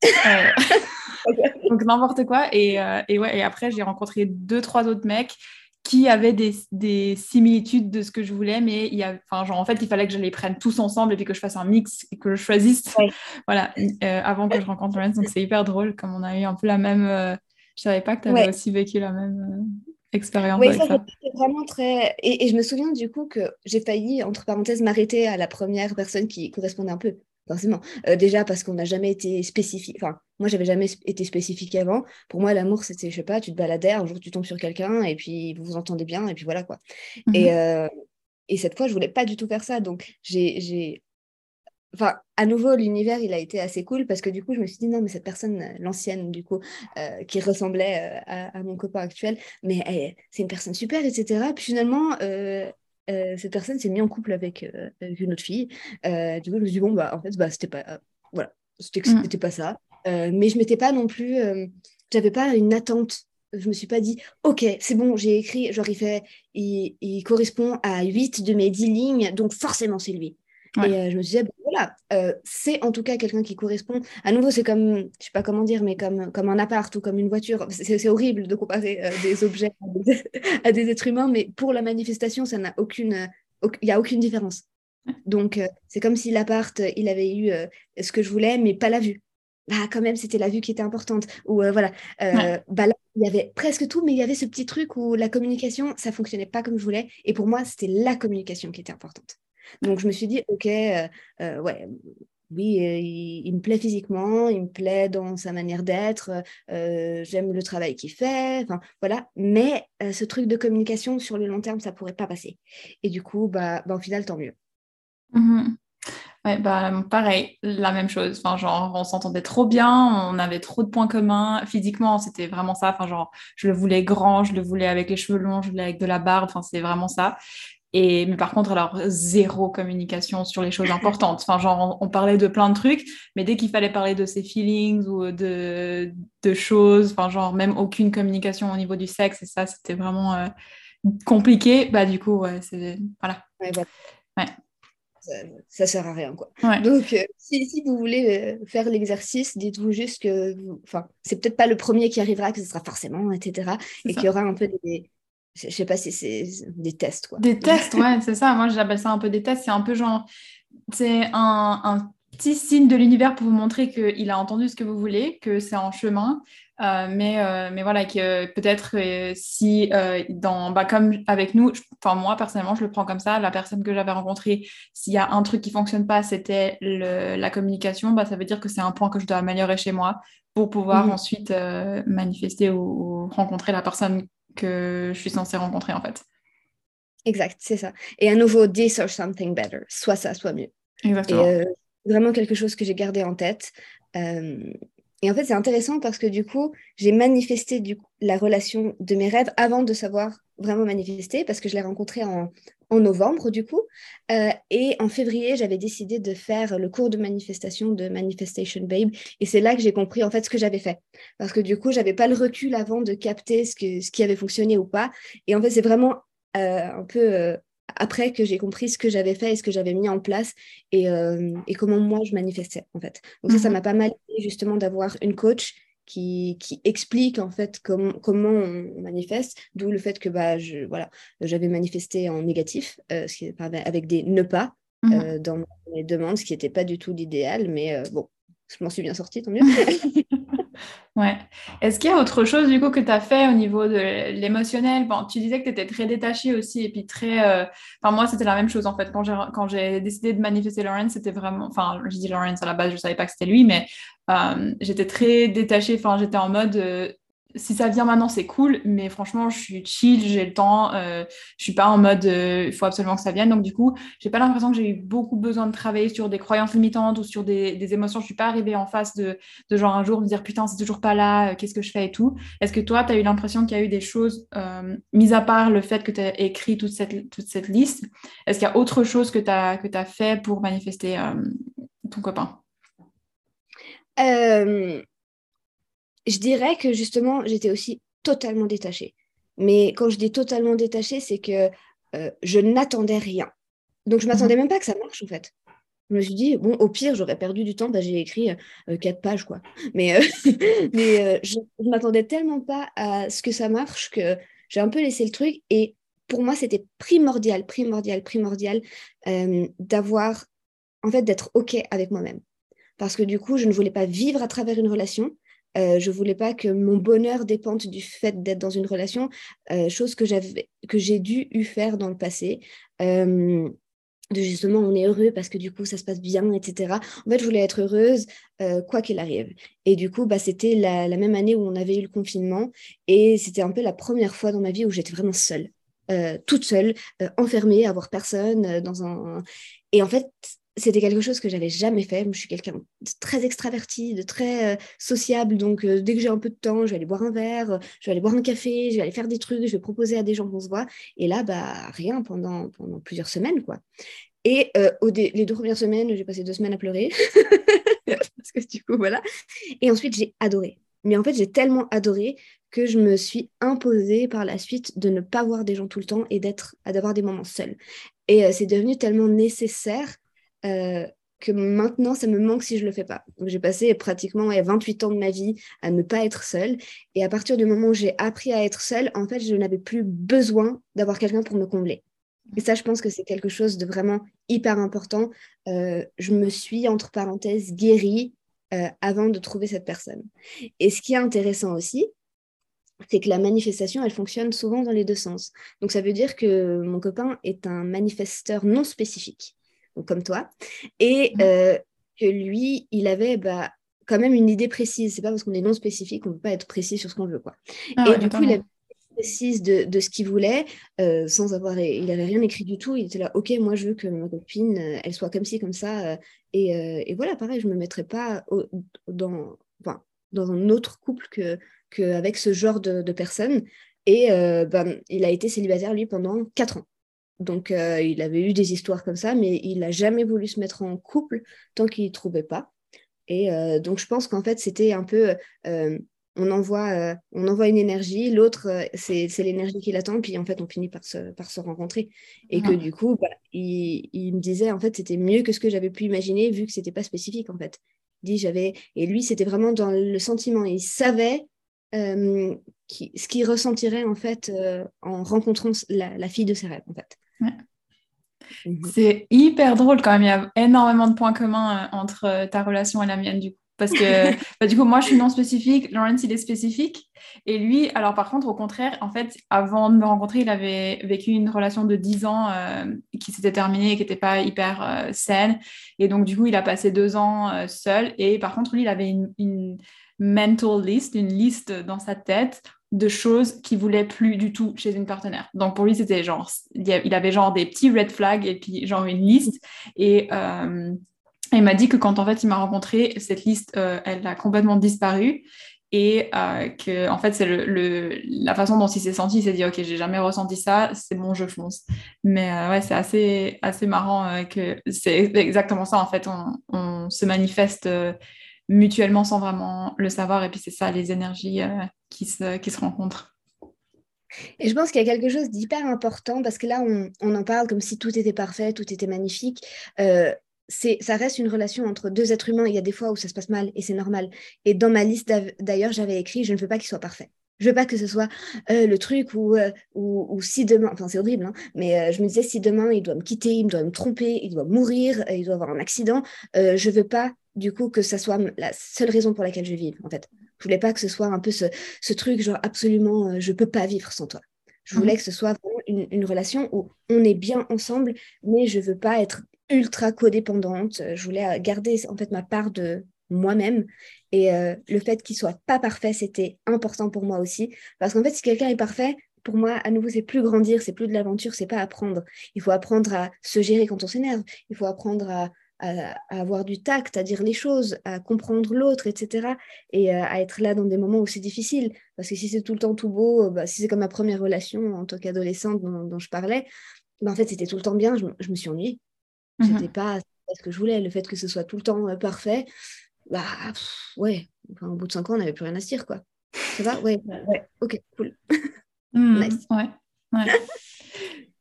*laughs* Donc n'importe quoi. Et, euh, et, ouais, et après, j'ai rencontré deux, trois autres mecs qui avaient des, des, similitudes de ce que je voulais, mais il y a, genre, en fait, il fallait que je les prenne tous ensemble et puis que je fasse un mix et que je choisisse, *laughs* voilà, euh, avant que je rencontre Lorenz. Donc, c'est hyper drôle, comme on a eu un peu la même. Euh, je savais pas que tu avais aussi vécu la même expérience. Oui, ça, c'était vraiment très. Et, et, je me souviens du coup que j'ai failli, entre parenthèses, m'arrêter à la première personne qui correspondait un peu forcément. Euh, déjà parce qu'on n'a jamais été spécifique. Enfin, moi, j'avais jamais été spécifique avant. Pour moi, l'amour, c'était, je sais pas, tu te baladais, un jour tu tombes sur quelqu'un et puis vous vous entendez bien et puis voilà quoi. Et, mhm. euh, et cette fois, je voulais pas du tout faire ça. Donc, j'ai. Enfin, à nouveau, l'univers, il a été assez cool parce que du coup, je me suis dit, non, mais cette personne, l'ancienne, du coup, euh, qui ressemblait à, mon copain actuel, mais c'est une personne super, etc. Puis finalement, euh, cette personne s'est mise en couple avec, euh, une autre fille. Euh, du coup, je me suis dit, bon, bah, en fait, bah, c'était pas, voilà, c'était, mm. pas ça. mais je m'étais pas non plus, j'avais pas une attente. Je me suis pas dit, ok, c'est bon, j'ai écrit, genre, il, fait, il, il correspond à 8 de mes 10 lignes, donc forcément, c'est lui. Et je me disais, voilà, c'est en tout cas quelqu'un qui correspond. À nouveau, c'est comme, je sais pas comment dire, mais comme, comme un appart ou comme une voiture. C'est horrible de comparer des objets *laughs* à des, êtres humains, mais pour la manifestation, ça n'a aucune, il n'y a aucune différence. Donc, c'est comme si l'appart, il avait eu ce que je voulais, mais pas la vue. Bah, quand même, c'était la vue qui était importante. Ou voilà. Bah, là, il y avait presque tout, mais il y avait ce petit truc où la communication, ça fonctionnait pas comme je voulais. Et pour moi, c'était la communication qui était importante. Donc je me suis dit, ok, euh, euh, ouais, oui, euh, il, me plaît physiquement, il me plaît dans sa manière d'être, j'aime le travail qu'il fait, voilà. Mais ce truc de communication sur le long terme, ça pourrait pas passer. Et du coup, bah, bah au final, tant mieux. Mmh Ouais, bah, pareil, la même chose. Enfin, genre, on s'entendait trop bien, on avait trop de points communs. Physiquement, c'était vraiment ça. Enfin, genre, je le voulais grand, je le voulais avec les cheveux longs, je le voulais avec de la barbe. Enfin, c'est vraiment ça. Et, mais par contre, alors, zéro communication sur les choses importantes. Enfin, genre, on, parlait de plein de trucs, mais dès qu'il fallait parler de ses feelings ou de, de choses, enfin, genre, même aucune communication au niveau du sexe, et ça, c'était vraiment euh, compliqué. Bah, du coup, ouais, c'est. Voilà. Ouais, ouais. Ça, sert à rien, quoi. Donc, euh, si, si, vous voulez euh, faire l'exercice, dites-vous juste que, enfin, c'est peut-être pas le premier qui arrivera, que ce sera forcément, etc. Et qu'il y aura un peu des, je sais pas si c'est des tests. Quoi. Des tests, ouais, c'est ça. Moi, j'appelle ça un peu des tests. C'est un peu genre, c'est un, un, petit signe de l'univers pour vous montrer qu'il a entendu ce que vous voulez, que c'est en chemin. Euh, mais, euh, mais voilà, que peut-être euh, si, dans, bah, comme avec nous, enfin moi personnellement, je le prends comme ça, la personne que j'avais rencontrée, s'il y a un truc qui fonctionne pas, c'était la communication, bah, ça veut dire que c'est un point que je dois améliorer chez moi pour pouvoir mmh. ensuite manifester ou, rencontrer la personne que je suis censée rencontrer en fait. Exact, c'est ça. Et à nouveau, this or something better. Soit ça, soit mieux. Exactement. Et, euh, vraiment quelque chose que j'ai gardé en tête. Euh, et en fait, c'est intéressant parce que du coup, j'ai manifesté du la relation de mes rêves avant de savoir vraiment manifester parce que je l'ai rencontré en, en, novembre du coup. Euh, et en février, j'avais décidé de faire le cours de manifestation de Manifestation Babe. Et c'est là que j'ai compris en fait ce que j'avais fait. Parce que du coup, j'avais pas le recul avant de capter ce, que, ce qui avait fonctionné ou pas. Et en fait, c'est vraiment euh, un peu euh, après que j'ai compris ce que j'avais fait et ce que j'avais mis en place et, et, comment moi je manifestais en fait. Donc ça, ça mhm. m'a pas mal aidé justement d'avoir une coach qui, qui, explique en fait com comment on manifeste, d'où le fait que bah, je, voilà, j'avais manifesté en négatif, euh, ce qui, avec des ne pas mhm. euh, dans mes demandes, ce qui n'était pas du tout l'idéal, mais euh, bon, je m'en suis bien sortie, tant mieux. *laughs* ouais. Est-ce qu'il y a autre chose du coup que tu as fait au niveau de l'émotionnel? Bon, Tu disais que tu étais très détachée aussi et puis très... Enfin moi c'était la même chose en fait. Quand j'ai décidé de manifester Lawrence, c'était vraiment... Enfin je dis Lawrence à la base, je ne savais pas que c'était lui, mais euh, j'étais très détachée, enfin j'étais en mode euh, si ça vient maintenant c'est cool, mais franchement je suis chill, j'ai le temps, euh, je suis pas en mode il faut absolument que ça vienne. Donc du coup j'ai pas l'impression que j'ai eu beaucoup besoin de travailler sur des croyances limitantes ou sur des, émotions. Je suis pas arrivée en face de, de, genre un jour me dire putain c'est toujours pas là, qu'est-ce que je fais et tout. Est-ce que toi tu as eu l'impression qu'il y a eu des choses, mis à part le fait que tu as écrit toute cette, toute cette liste, est-ce qu'il y a autre chose que tu as, fait pour manifester ton copain? Euh, je dirais que justement, j'étais aussi totalement détachée. Mais quand je dis totalement détachée, c'est que euh, je n'attendais rien. Donc, je ne m'attendais mhm. même pas que ça marche, en fait. Je me suis dit, bon, au pire, j'aurais perdu du temps, bah, j'ai écrit euh, quatre pages, quoi. Mais, *laughs* mais je ne m'attendais tellement pas à ce que ça marche que j'ai un peu laissé le truc. Et pour moi, c'était primordial, primordial, primordial d'avoir, en fait, d'être OK avec moi-même parce que du coup, je ne voulais pas vivre à travers une relation. Euh, je voulais pas que mon bonheur dépende du fait d'être dans une relation, euh, chose que j'avais, que j'ai dû eu faire dans le passé. Euh, de justement, on est heureux parce que du coup, ça se passe bien, etc. En fait, je voulais être heureuse euh, quoi qu'il arrive. Et du coup, bah, c'était la, même année où on avait eu le confinement et c'était un peu la première fois dans ma vie où j'étais vraiment seule. toute seule, enfermée, à voir personne dans un. Et en fait, c'était quelque chose que j'avais jamais fait. je suis quelqu'un de très extraverti, de très euh, sociable. Donc, euh, dès que j'ai un peu de temps, je vais aller boire un verre, je vais aller boire un café, je vais aller faire des trucs, je vais proposer à des gens qu'on se voit. Et là, bah, rien pendant, pendant plusieurs semaines, quoi. Et euh, les deux premières semaines, j'ai passé deux semaines à pleurer. *laughs* Parce que du coup, voilà. Et ensuite, j'ai adoré. Mais en fait, j'ai tellement adoré que je me suis imposée par la suite de ne pas voir des gens tout le temps et d'être, d'avoir des moments seuls. Et c'est devenu tellement nécessaire euh, que maintenant, ça me manque si je ne le fais pas. J'ai passé pratiquement 28 ans de ma vie à ne pas être seule. Et à partir du moment où j'ai appris à être seule, en fait, je n'avais plus besoin d'avoir quelqu'un pour me combler. Et ça, je pense que c'est quelque chose de vraiment hyper important. Euh, je me suis, entre parenthèses, guérie euh, avant de trouver cette personne. Et ce qui est intéressant aussi, c'est que la manifestation, elle fonctionne souvent dans les deux sens. Donc ça veut dire que mon copain est un manifesteur non spécifique comme toi, et mmh. euh, que lui, il avait bah, quand même une idée précise. C'est pas parce qu'on est non spécifique qu'on ne peut pas être précis sur ce qu'on veut. Quoi. Ah et du coup, il avait précise de, de ce qu'il voulait, euh, sans avoir, il n'avait rien écrit du tout. Il était là, ok, moi je veux que ma copine, euh, elle soit comme ci, comme ça. Euh, et, et, voilà, pareil, je me mettrais pas dans, enfin, dans un autre couple que qu'avec ce genre de, de personnes. Et ben, il a été célibataire, lui, pendant quatre ans. Donc, il avait eu des histoires comme ça, mais il n'a jamais voulu se mettre en couple tant qu'il ne trouvait pas. Et donc, je pense qu'en fait, c'était un peu on envoie, euh, on envoie une énergie, l'autre, euh, c'est, l'énergie qui l'attend, puis en fait, on finit par se, par se rencontrer. Et que du coup, bah, il, me disait, en fait, c'était mieux que ce que j'avais pu imaginer, vu que c'était pas spécifique, en fait. dit, j'avais... Et lui, c'était vraiment dans le sentiment. Il savait euh, ce qu'il ressentirait, en fait, en rencontrant la, fille de ses rêves, en fait. Mhm. C'est hyper drôle quand même. Il y a énormément de points communs entre ta relation et la mienne, du coup. Parce que *laughs* bah, du coup, moi, je suis non spécifique, Lawrence, il est spécifique. Et lui, alors par contre, au contraire, en fait, avant de me rencontrer, il avait vécu une relation de 10 ans euh, qui s'était terminée et qui n'était pas hyper euh, saine. Et donc, du coup, il a passé deux ans euh, seul. Et par contre, lui, il avait une, une, mental list, une liste dans sa tête de choses qu'il voulait plus du tout chez une partenaire. Donc pour lui, c'était genre, il avait genre des petits red flags et puis genre une liste. Et il m'a dit que quand en fait il m'a rencontré, cette liste, euh, elle a complètement disparu et euh, que en fait c'est le, la façon dont il s'est senti. Il s'est dit ok, j'ai jamais ressenti ça, c'est bon, je fonce. Mais euh, ouais, c'est assez assez marrant que c'est exactement ça en fait. On, se manifeste mutuellement sans vraiment le savoir et puis c'est ça les énergies qui se qui se rencontrent. Et je pense qu'il y a quelque chose d'hyper important parce que là, on, on, en parle comme si tout était parfait, tout était magnifique ça reste une relation entre deux êtres humains. Il y a des fois où ça se passe mal et c'est normal. Et dans ma liste, d'ailleurs, j'avais écrit je ne veux pas qu'il soit parfait. Je veux pas que ce soit euh, le truc euh, où, si demain, enfin c'est horrible, hein, mais euh, je me disais si demain il doit me quitter, il doit me tromper, il doit mourir, il doit avoir un accident, je veux pas du coup que ça soit la seule raison pour laquelle je vive en fait. Je voulais pas que ce soit un peu ce, ce truc genre absolument je peux pas vivre sans toi. Je voulais mmh. que ce soit vraiment une, une, relation où on est bien ensemble, mais je veux pas être ultra codépendante. Je voulais garder en fait ma part de moi-même. Et euh, le fait qu'il soit pas parfait, c'était important pour moi aussi. Parce qu'en fait, si quelqu'un est parfait, pour moi, à nouveau, c'est plus grandir, c'est plus de l'aventure, c'est pas apprendre. Il faut apprendre à se gérer quand on s'énerve. Il faut apprendre à, avoir du tact, à dire les choses, à comprendre l'autre, etc. Et euh, à être là dans des moments où c'est difficile. Parce que si c'est tout le temps tout beau, bah, si c'est comme ma première relation en tant qu'adolescente dont, je parlais, bah, en fait, c'était tout le temps bien, je, je me suis ennuyée. Mmh C'était pas ce que je voulais. Le fait que ce soit tout le temps euh, parfait, bah ouais. Enfin, au bout de cinq ans, on n'avait plus rien à se dire, quoi. Ça va? Ouais, ouais. Ok, cool. Mmh, *laughs* ouais, ouais.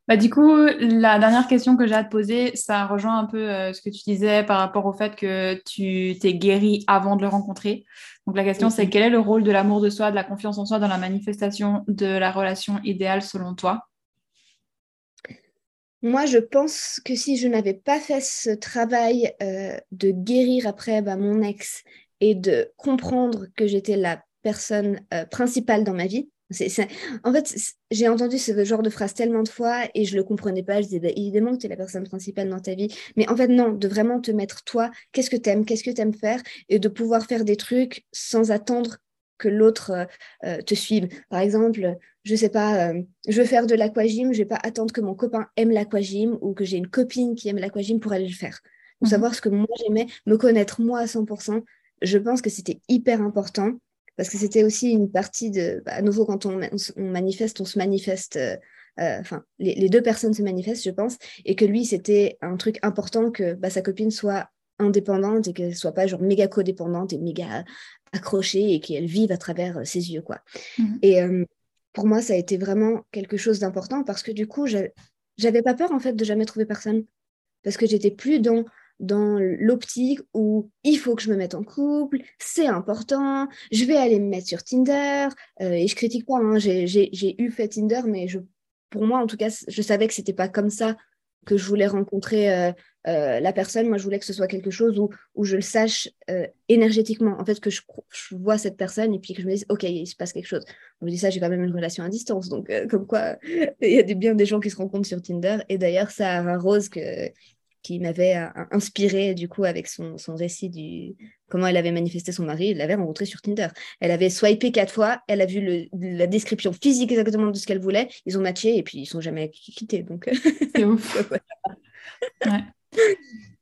Bah, du coup, la dernière question que j'ai à te poser, ça rejoint un peu euh, ce que tu disais par rapport au fait que tu t'es guéri avant de le rencontrer. Donc la question, c'est quel est le rôle de l'amour de soi, de la confiance en soi dans la manifestation de la relation idéale selon toi? Moi, je pense que si je n'avais pas fait ce travail euh, de guérir après bah, mon ex et de comprendre que j'étais la personne euh, principale dans ma vie, En fait, j'ai entendu ce genre de phrase tellement de fois et je ne le comprenais pas. Je disais, bah, évidemment que tu es la personne principale dans ta vie. Mais en fait, non, de vraiment te mettre toi, qu'est-ce que tu aimes, qu'est-ce que tu aimes faire et de pouvoir faire des trucs sans attendre que l'autre euh, te suive. Par exemple, je sais pas, euh, je veux faire de l'aquagym, je vais pas attendre que mon copain aime l'aquagym ou que j'ai une copine qui aime l'aquagym pour aller le faire. Pour mhm. savoir ce que moi j'aimais, me connaître moi à 100%, je pense que c'était hyper important parce que c'était aussi une partie de, bah, à nouveau quand on, manifeste, on se manifeste, euh, euh, enfin les, deux personnes se manifestent, je pense, et que lui c'était un truc important que bah, sa copine soit indépendante et qu'elle soit pas genre méga codépendante et méga accrochée et qu'elle vive à travers ses yeux quoi. Mhm. Et pour moi, ça a été vraiment quelque chose d'important parce que du coup, j'avais pas peur en fait de jamais trouver personne parce que j'étais plus dans dans l'optique où il faut que je me mette en couple, c'est important, je vais aller me mettre sur Tinder, euh, et je critique pas, hein, j'ai eu fait Tinder, mais pour moi en tout cas, je savais que c'était pas comme ça que je voulais rencontrer euh, euh, la personne. Moi, je voulais que ce soit quelque chose où, je le sache énergétiquement. En fait, que je, vois cette personne et puis que je me dise, OK, il se passe quelque chose. Je me dis ça, j'ai quand même une relation à distance. Donc, comme quoi, *laughs* il y a des, bien des gens qui se rencontrent sur Tinder. Et d'ailleurs, un rose que qui m'avait inspiré du coup avec son, son, récit du comment elle avait manifesté son mari. Elle l'avait rencontré sur Tinder. Elle avait swipé quatre fois. Elle a vu le, la description physique exactement de ce qu'elle voulait. Ils ont matché et puis ils sont jamais quittés. Donc *laughs* c'est ouf. *laughs* ouais.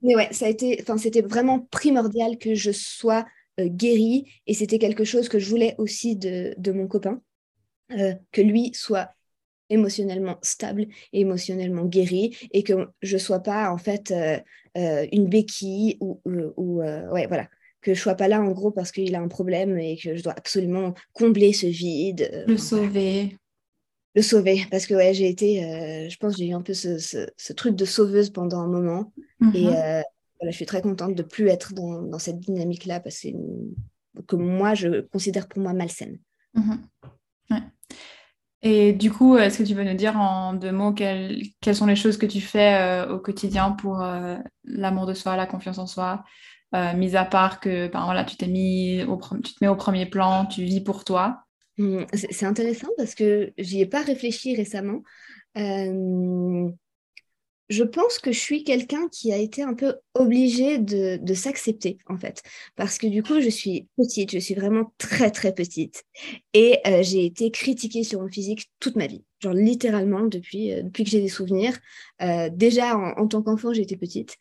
Mais ouais, ça a été, enfin c'était vraiment primordial que je sois guérie et c'était quelque chose que je voulais aussi de, de mon copain. que lui soit émotionnellement stable et émotionnellement guéri et que je sois pas en fait euh, euh, une béquille ou, ou euh, ouais voilà. Que je sois pas là en gros parce qu'il a un problème et que je dois absolument combler ce vide le sauver. Le sauver parce que ouais j'ai été je pense j'ai eu un peu ce, ce, truc de sauveuse pendant un moment. Et mhm. voilà, je suis très contente de plus être dans, dans cette dynamique là parce que, que moi je considère pour moi malsaine. Mhm. Et du coup, est-ce que tu peux nous dire en deux mots quelles, sont les choses que tu fais euh, au quotidien pour euh, l'amour de soi, la confiance en soi, euh, mis à part que ben, voilà, tu t'es mis au, tu te mets au premier plan, tu vis pour toi? Mmh, C'est intéressant parce que j'y ai pas réfléchi récemment je pense que je suis quelqu'un qui a été un peu obligé de, s'accepter, en fait. Parce que du coup, je suis petite, je suis vraiment très, très petite. Et euh, j'ai été critiquée sur mon physique toute ma vie. Genre littéralement depuis, euh, depuis que j'ai des souvenirs. Euh, déjà, en, tant qu'enfant, j'étais petite.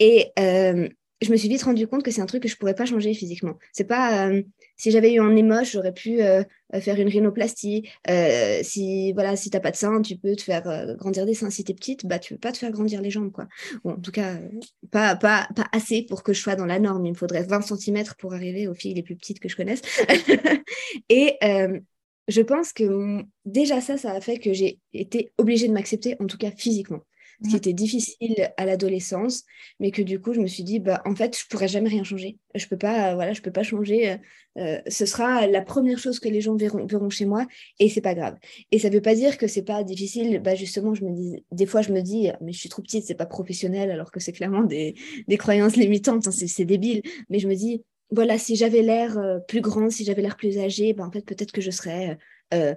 Et je me suis vite rendu compte que c'est un truc que je pourrais pas changer physiquement. C'est pas si j'avais eu un émoche, j'aurais pu euh, faire une rhinoplastie. Euh, si voilà, si t'as pas de sein, tu peux te faire grandir des seins. Si t'es petite, bah tu peux pas te faire grandir les jambes quoi. Bon, en tout cas, pas, pas, pas assez pour que je sois dans la norme. Il me faudrait 20 cm pour arriver aux filles les plus petites que je connaisse. *laughs* Et je pense que déjà ça, ça a fait que j'ai été obligée de m'accepter, en tout cas physiquement ce qui était difficile à l'adolescence, mais que du coup, je me suis dit, bah, en fait, je pourrais jamais rien changer. Je peux pas, voilà, je peux pas changer. Euh, euh, ce sera la première chose que les gens verront, verront chez moi, et c'est pas grave. Et ça veut pas dire que c'est pas difficile. Bah, justement, je me dis, des fois, je me dis, mais je suis trop petite, c'est pas professionnel, alors que c'est clairement des, des croyances limitantes. Hein, c'est débile. Mais je me dis, voilà, si j'avais l'air euh, plus grande, si j'avais l'air plus âgée, bah, en fait, peut-être que je serais euh,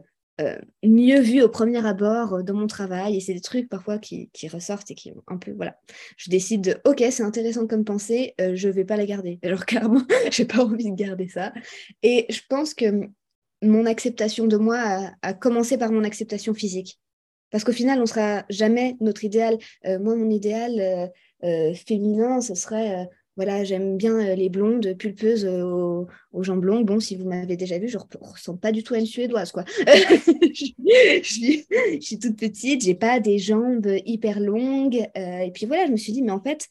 mieux vu au premier abord euh, dans mon travail. Et c'est des trucs parfois qui, ressortent et qui un peu, voilà. Je décide de, ok, c'est intéressant comme pensée, euh, je vais pas la garder. *laughs* Alors clairement, *laughs* j'ai pas envie de garder ça. Et je pense que mon acceptation de moi a commencé par mon acceptation physique. Parce qu'au final, on sera jamais notre idéal. moi, mon idéal féminin, ce serait voilà, j'aime bien euh, les blondes pulpeuses euh, aux, jambes longues. Bon, si vous m'avez déjà vu, je ne ressemble pas du tout à une suédoise, quoi. *laughs* je, suis, toute petite, j'ai pas des jambes hyper longues. Euh, et puis voilà, je me suis dit, mais en fait,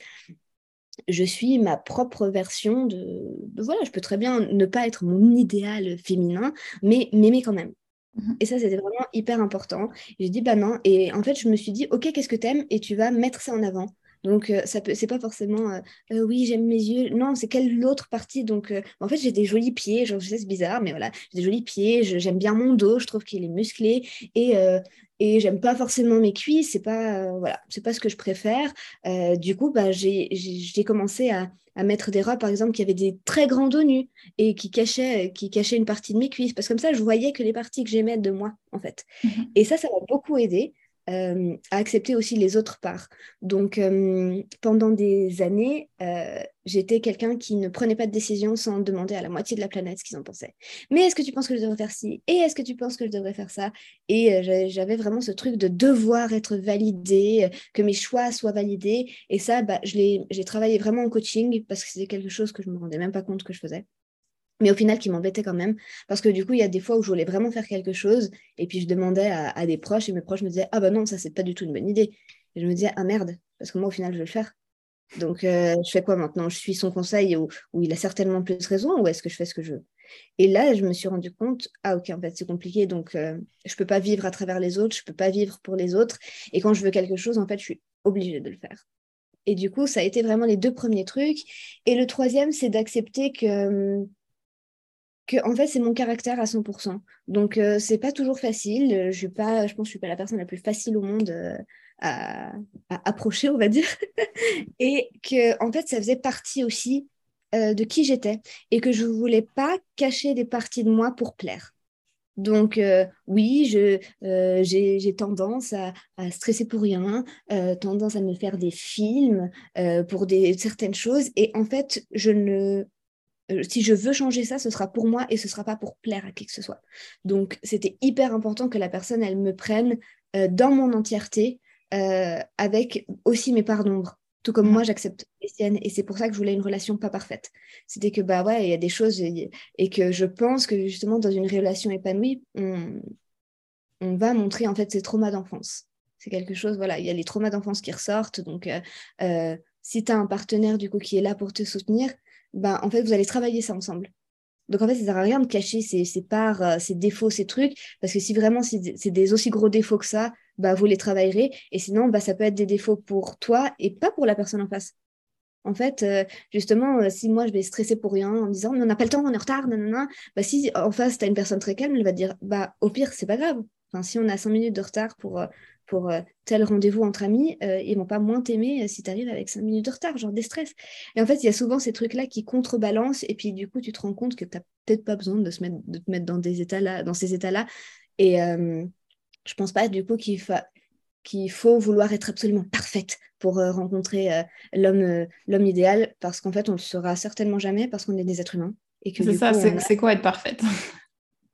je suis ma propre version de, voilà, je peux très bien ne pas être mon idéal féminin, mais m'aimer quand même. Mmh et ça, c'était vraiment hyper important. J'ai dit, bah non. Et en fait, je me suis dit, OK, qu'est-ce que tu aimes Et tu vas mettre ça en avant. Donc, euh, ça peut, c'est pas forcément euh, euh, oui, j'aime mes yeux. Non, c'est quelle autre partie? Donc, en fait, j'ai des jolis pieds. je sais, c'est bizarre, mais voilà, j'ai des jolis pieds. j'aime bien mon dos. Je trouve qu'il est musclé. Et, et j'aime pas forcément mes cuisses. C'est pas, voilà, c'est pas ce que je préfère. du coup, bah, j'ai, j'ai, commencé à, à, mettre des robes, par exemple, qui avaient des très grands dos nus et qui cachaient, qui cachaient une partie de mes cuisses. Parce que comme ça, je voyais que les parties que j'aimais de moi, en fait. Mmh et ça, ça m'a beaucoup aidé. Euh, à accepter aussi les autres parts. Donc, euh, pendant des années, euh, j'étais quelqu'un qui ne prenait pas de décision sans demander à la moitié de la planète ce qu'ils en pensaient. Mais est-ce que tu penses que je devrais faire ci? Et est-ce que tu penses que je devrais faire ça? Et j'avais vraiment ce truc de devoir être validé, que mes choix soient validés. Et ça, bah, j'ai travaillé vraiment en coaching parce que c'était quelque chose que je ne me rendais même pas compte que je faisais mais au final qui m'embêtait quand même parce que du coup il y a des fois où je voulais vraiment faire quelque chose et puis je demandais à, des proches et mes proches me disaient ah bah non ça c'est pas du tout une bonne idée et je me disais ah merde parce que moi au final je vais le faire donc euh, je fais quoi maintenant? Je suis son conseil où, il a certainement plus raison ou est-ce que je fais ce que je veux? Et là je me suis rendu compte ah ok en fait c'est compliqué donc euh, je peux pas vivre à travers les autres je peux pas vivre pour les autres et quand je veux quelque chose en fait je suis obligée de le faire et du coup ça a été vraiment les deux premiers trucs. Et le troisième c'est d'accepter que que en fait c'est mon caractère à 100%. Donc euh, c'est pas toujours facile. Je suis pas, je pense que je suis pas la personne la plus facile au monde euh, à, approcher, on va dire, *laughs* et que en fait ça faisait partie aussi euh, de qui j'étais et que je voulais pas cacher des parties de moi pour plaire. Donc, euh, oui, je, euh, j'ai, tendance à, stresser pour rien, euh, tendance à me faire des films pour des, certaines choses. Et en fait, je ne, si je veux changer ça, ce sera pour moi et ce ne sera pas pour plaire à qui que ce soit. Donc, c'était hyper important que la personne, elle me prenne dans mon entièreté, avec aussi mes parts d'ombre. Tout comme mmh. moi, j'accepte les siennes. Et c'est pour ça que je voulais une relation pas parfaite. C'était que, bah ouais, il y a des choses et, que je pense que justement, dans une relation épanouie, on, va montrer en fait ses traumas d'enfance. C'est quelque chose, voilà, il y a les traumas d'enfance qui ressortent. Donc, euh, euh, si tu as un partenaire du coup qui est là pour te soutenir, bah, en fait, vous allez travailler ça ensemble. Donc en fait, ça sert à rien de cacher ses, parts, euh, ses défauts, ses trucs, parce que si vraiment c'est des aussi gros défauts que ça, bah, vous les travaillerez. Et sinon, bah, ça peut être des défauts pour toi et pas pour la personne en face. En fait, euh, justement, euh, si moi je vais stresser pour rien en me disant on n'a pas le temps, on est en retard, nanana, bah, si en face tu as une personne très calme, elle va dire bah au pire, c'est pas grave. Enfin, si on a cinq minutes de retard pour, euh, pour tel rendez-vous entre amis, ils vont pas moins t'aimer si tu arrives avec cinq minutes de retard, genre des stress. Et en fait, il y a souvent ces trucs-là qui contrebalancent, et puis du coup, tu te rends compte que tu n'as peut-être pas besoin de, se mettre, de te mettre dans, des états -là, dans ces états-là. Et, je pense pas du coup qu'il qu'il faut vouloir être absolument parfaite pour euh, rencontrer euh, l'homme euh, l'homme idéal parce qu'en fait on le sera certainement jamais parce qu'on est des êtres humains et que c'est ça c'est quoi être parfaite?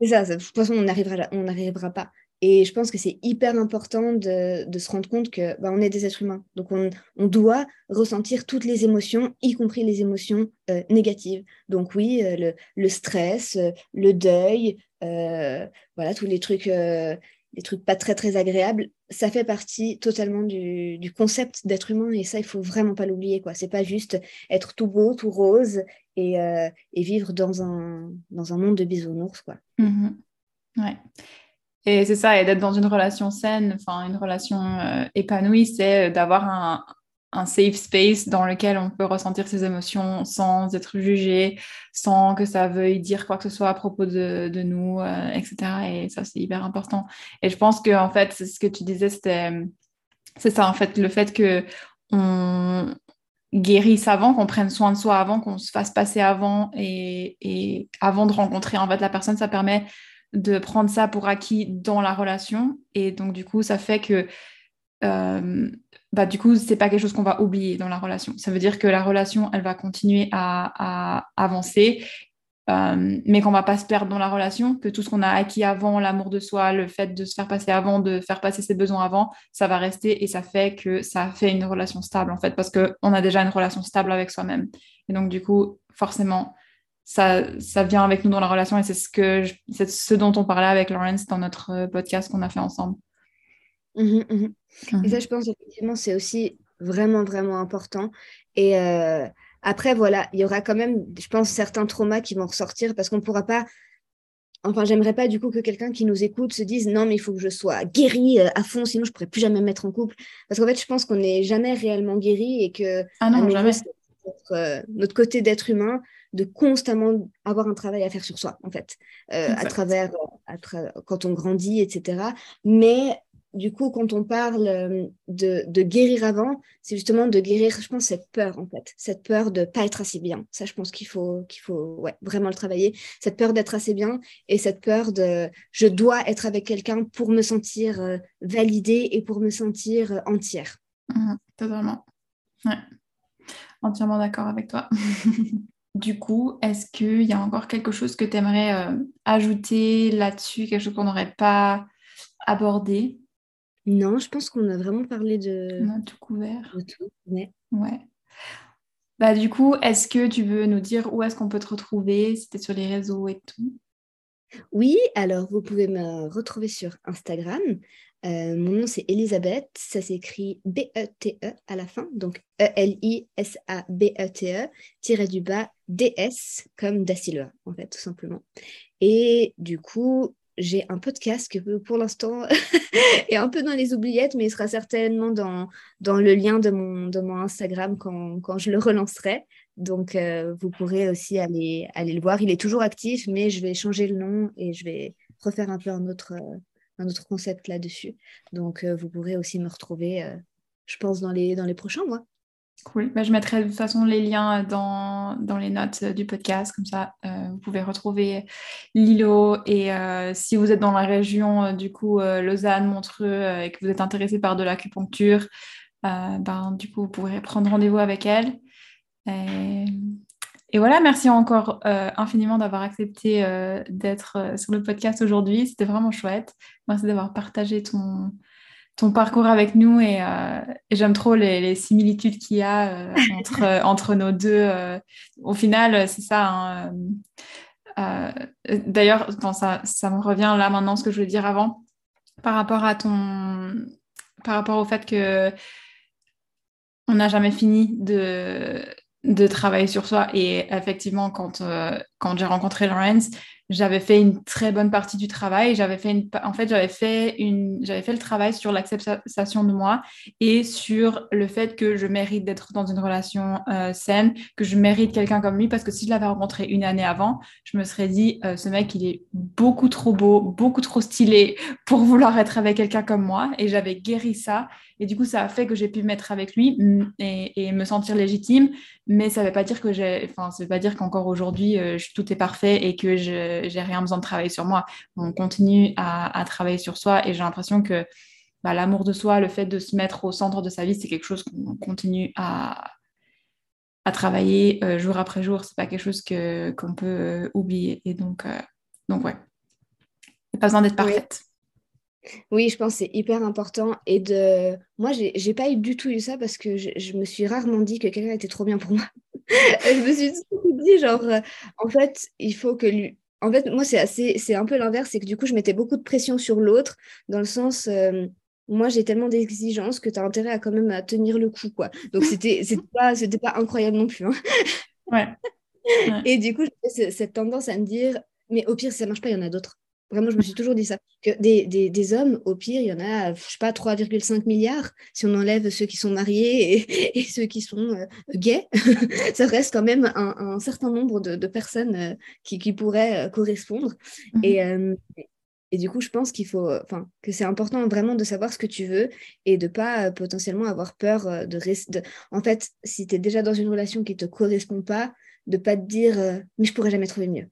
C'est ça, de toute façon on n'arrivera on n'arrivera pas et je pense que c'est hyper important de, se rendre compte que bah, on est des êtres humains donc on, doit ressentir toutes les émotions y compris les émotions négatives donc oui le, le, stress le deuil voilà tous les trucs des trucs pas très très agréables, ça fait partie totalement du, concept d'être humain et ça il faut vraiment pas l'oublier quoi. C'est pas juste être tout beau, tout rose et, euh, vivre dans un dans un monde de bisounours quoi. Mm-hmm. Ouais. Et c'est ça, et d'être dans une relation saine, enfin une relation euh, épanouie, c'est d'avoir un, un safe space dans lequel on peut ressentir ses émotions sans être jugé, sans que ça veuille dire quoi que ce soit à propos de, de nous, euh, etc. Et ça, c'est hyper important. Et je pense que, en fait, ce que tu disais, c'était, c'est ça, en fait, le fait que on guérisse avant, qu'on prenne soin de soi avant, qu'on se fasse passer avant et, et avant de rencontrer, en fait, la personne, ça permet de prendre ça pour acquis dans la relation. Et donc, du coup, ça fait que euh, bah, du coup, c'est pas quelque chose qu'on va oublier dans la relation. Ça veut dire que la relation, elle va continuer à, avancer, euh, mais qu'on va pas se perdre dans la relation, que tout ce qu'on a acquis avant, l'amour de soi, le fait de se faire passer avant, de faire passer ses besoins avant, ça va rester et ça fait que ça fait une relation stable en fait, parce qu'on a déjà une relation stable avec soi-même. Et donc, du coup, forcément, ça, ça vient avec nous dans la relation et c'est ce, que c'est ce dont on parlait avec Lawrence dans notre podcast qu'on a fait ensemble. Mmh mmh et ça, je pense, effectivement, c'est aussi vraiment, vraiment important. Et euh, après, voilà, il y aura quand même, je pense, certains traumas qui vont ressortir parce qu'on ne pourra pas. Enfin, j'aimerais pas du coup que quelqu'un qui nous écoute se dise non, mais il faut que je sois guéri euh, à fond, sinon je pourrais plus jamais me mettre en couple. Parce qu'en fait, je pense qu'on n'est jamais réellement guéri et que ah non, jamais. Notre, euh, notre, côté d'être humain de constamment avoir un travail à faire sur soi, en fait, à travers, à quand on grandit, etc. Mais du coup, quand on parle euh, de, guérir avant, c'est justement de guérir, je pense, cette peur, en fait. Cette peur de pas être assez bien. Ça, je pense qu'il faut, qu'il faut vraiment le travailler. Cette peur d'être assez bien et cette peur de je dois être avec quelqu'un pour me sentir euh, validée et pour me sentir euh, entière. Mmh, totalement. Ouais. Entièrement d'accord avec toi. *laughs* du coup, est-ce qu'il y a encore quelque chose que tu aimerais ajouter là-dessus, quelque chose qu'on n'aurait pas abordé? Non, je pense qu'on a vraiment parlé de, On a tout couvert. de tout. Ouais. Ouais. Bah, du coup, est-ce que tu veux nous dire où est-ce qu'on peut te retrouver, si tu es sur les réseaux et tout? Oui, alors vous pouvez me retrouver sur Instagram. Euh, mon nom c'est Elisabeth, ça s'écrit B-E-T-E à la fin, donc E-L-I-S-A-B-E-T-E, tiré du bas D-S comme Da en fait, tout simplement. Et du coup, j'ai un podcast que pour l'instant *laughs* est un peu dans les oubliettes, mais il sera certainement dans, dans le lien de mon, de mon Instagram quand, quand je le relancerai. Donc, euh, vous pourrez aussi aller, aller le voir. Il est toujours actif, mais je vais changer le nom et je vais refaire un peu un autre, euh, un autre concept là-dessus. Donc, euh, vous pourrez aussi me retrouver, je pense, dans les, dans les prochains mois. Cool. Bah, je mettrai de toute façon les liens dans, dans les notes du podcast, comme ça vous pouvez retrouver Lilo. Et si vous êtes dans la région, du coup, Lausanne, Montreux, et que vous êtes intéressé par de l'acupuncture, ben, du coup, vous pourrez prendre rendez-vous avec elle. Et voilà, merci encore euh, infiniment d'avoir accepté euh, d'être euh, sur le podcast aujourd'hui. C'était vraiment chouette. Merci d'avoir partagé ton, ton parcours avec nous et, j'aime trop les, similitudes qu'il y a entre, *laughs* entre nos deux. au final, c'est ça. Hein, d'ailleurs, ça, ça me revient là maintenant ce que je voulais dire avant par rapport à ton par rapport au fait que on n'a jamais fini de de travailler sur soi. Et effectivement, quand, euh, quand j'ai rencontré Laurence, j'avais fait une très bonne partie du travail. J'avais fait une, en fait, j'avais fait une, j'avais fait le travail sur l'acceptation de moi et sur le fait que je mérite d'être dans une relation euh, saine, que je mérite quelqu'un comme lui. Parce que si je l'avais rencontré une année avant, je me serais dit, euh, ce mec, il est beaucoup trop beau, beaucoup trop stylé pour vouloir être avec quelqu'un comme moi. Et j'avais guéri ça. Et du coup, ça a fait que j'ai pu me mettre avec lui et, et me sentir légitime. Mais ça ne veut pas dire que j'ai, enfin, ça veut pas dire qu'encore aujourd'hui, euh, tout est parfait et que je n'ai rien besoin de travailler sur moi. On continue à, travailler sur soi et j'ai l'impression que bah, l'amour de soi, le fait de se mettre au centre de sa vie, c'est quelque chose qu'on continue à, à travailler euh, jour après jour. C'est pas quelque chose que, qu'on peut euh, oublier. Et donc, donc ouais, il n'y a pas besoin d'être parfaite. Oui, je pense que c'est hyper important. Et de moi, j'ai n'ai pas eu du tout eu ça parce que je, me suis rarement dit que quelqu'un était trop bien pour moi. *laughs* je me suis dit, genre, euh, en fait, il faut que lui. En fait, moi, c'est assez, c'est un peu l'inverse, c'est que du coup, je mettais beaucoup de pression sur l'autre, dans le sens, euh, moi, j'ai tellement d'exigences que tu as intérêt à quand même à tenir le coup, quoi. Donc, c'était, *laughs* pas, pas incroyable non plus. Hein. *laughs* Ouais. Et du coup, j'ai cette tendance à me dire, mais au pire, si ça marche pas, il y en a d'autres. Vraiment, je me suis toujours dit ça. Que des, des, des hommes, au pire, il y en a, je sais pas, 3,5 milliards. Si on enlève ceux qui sont mariés et, et ceux qui sont euh, gays, *laughs* ça reste quand même un, un certain nombre de, de personnes euh, qui, qui, pourraient euh, correspondre. Mmh et, et du coup, je pense qu'il faut, enfin, que c'est important vraiment de savoir ce que tu veux et de pas potentiellement avoir peur de rester. En fait, si tu es déjà dans une relation qui ne te correspond pas, de pas te dire, mais je pourrais jamais trouver mieux.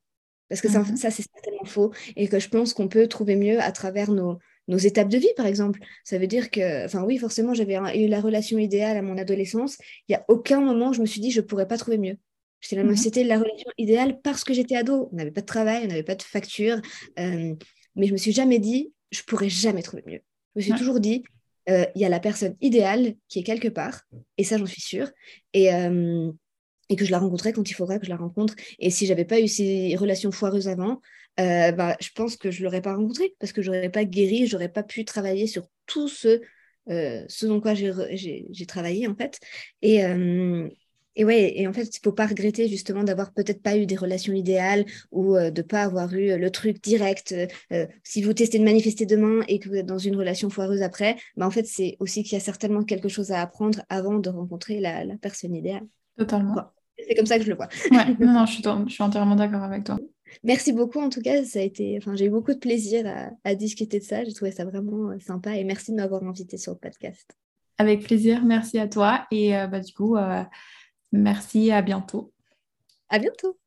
Parce que ça, mmh ça c'est certainement faux. Et que je pense qu'on peut trouver mieux à travers nos, nos étapes de vie, par exemple. Ça veut dire que, enfin oui, forcément, j'avais eu la relation idéale à mon adolescence. Il n'y a aucun moment où je me suis dit, je ne pourrais pas trouver mieux. Mmh c'était la relation idéale parce que j'étais ado. On n'avait pas de travail, on n'avait pas de facture. Euh, mais je me suis jamais dit, je pourrais jamais trouver mieux. Je me suis toujours dit, euh, il y a la personne idéale qui est quelque part, et ça, j'en suis sûre. Et, euh, et que je la rencontrais quand il faudrait que je la rencontre. Et si j'avais pas eu ces relations foireuses avant, euh, bah, je pense que je l'aurais pas rencontrée parce que j'aurais pas guéri, j'aurais pas pu travailler sur tout ce, euh, ce dont quoi j'ai travaillé en fait. Et, euh, et ouais, et en fait, il faut pas regretter justement d'avoir peut-être pas eu des relations idéales ou de de pas avoir eu le truc direct. si vous testez de manifester demain et que vous êtes dans une relation foireuse après, bah en fait, c'est aussi qu'il y a certainement quelque chose à apprendre avant de rencontrer la personne idéale. Totalement. C'est comme ça que je le vois. Ouais, non, non, je suis, *laughs* je suis entièrement d'accord avec toi. Merci beaucoup en tout cas, ça a été, enfin, j'ai eu beaucoup de plaisir à, à discuter de ça, j'ai trouvé ça vraiment euh, sympa et merci de m'avoir invité sur le podcast. Avec plaisir, merci à toi et euh, bah, du coup, euh, merci, à bientôt. À bientôt.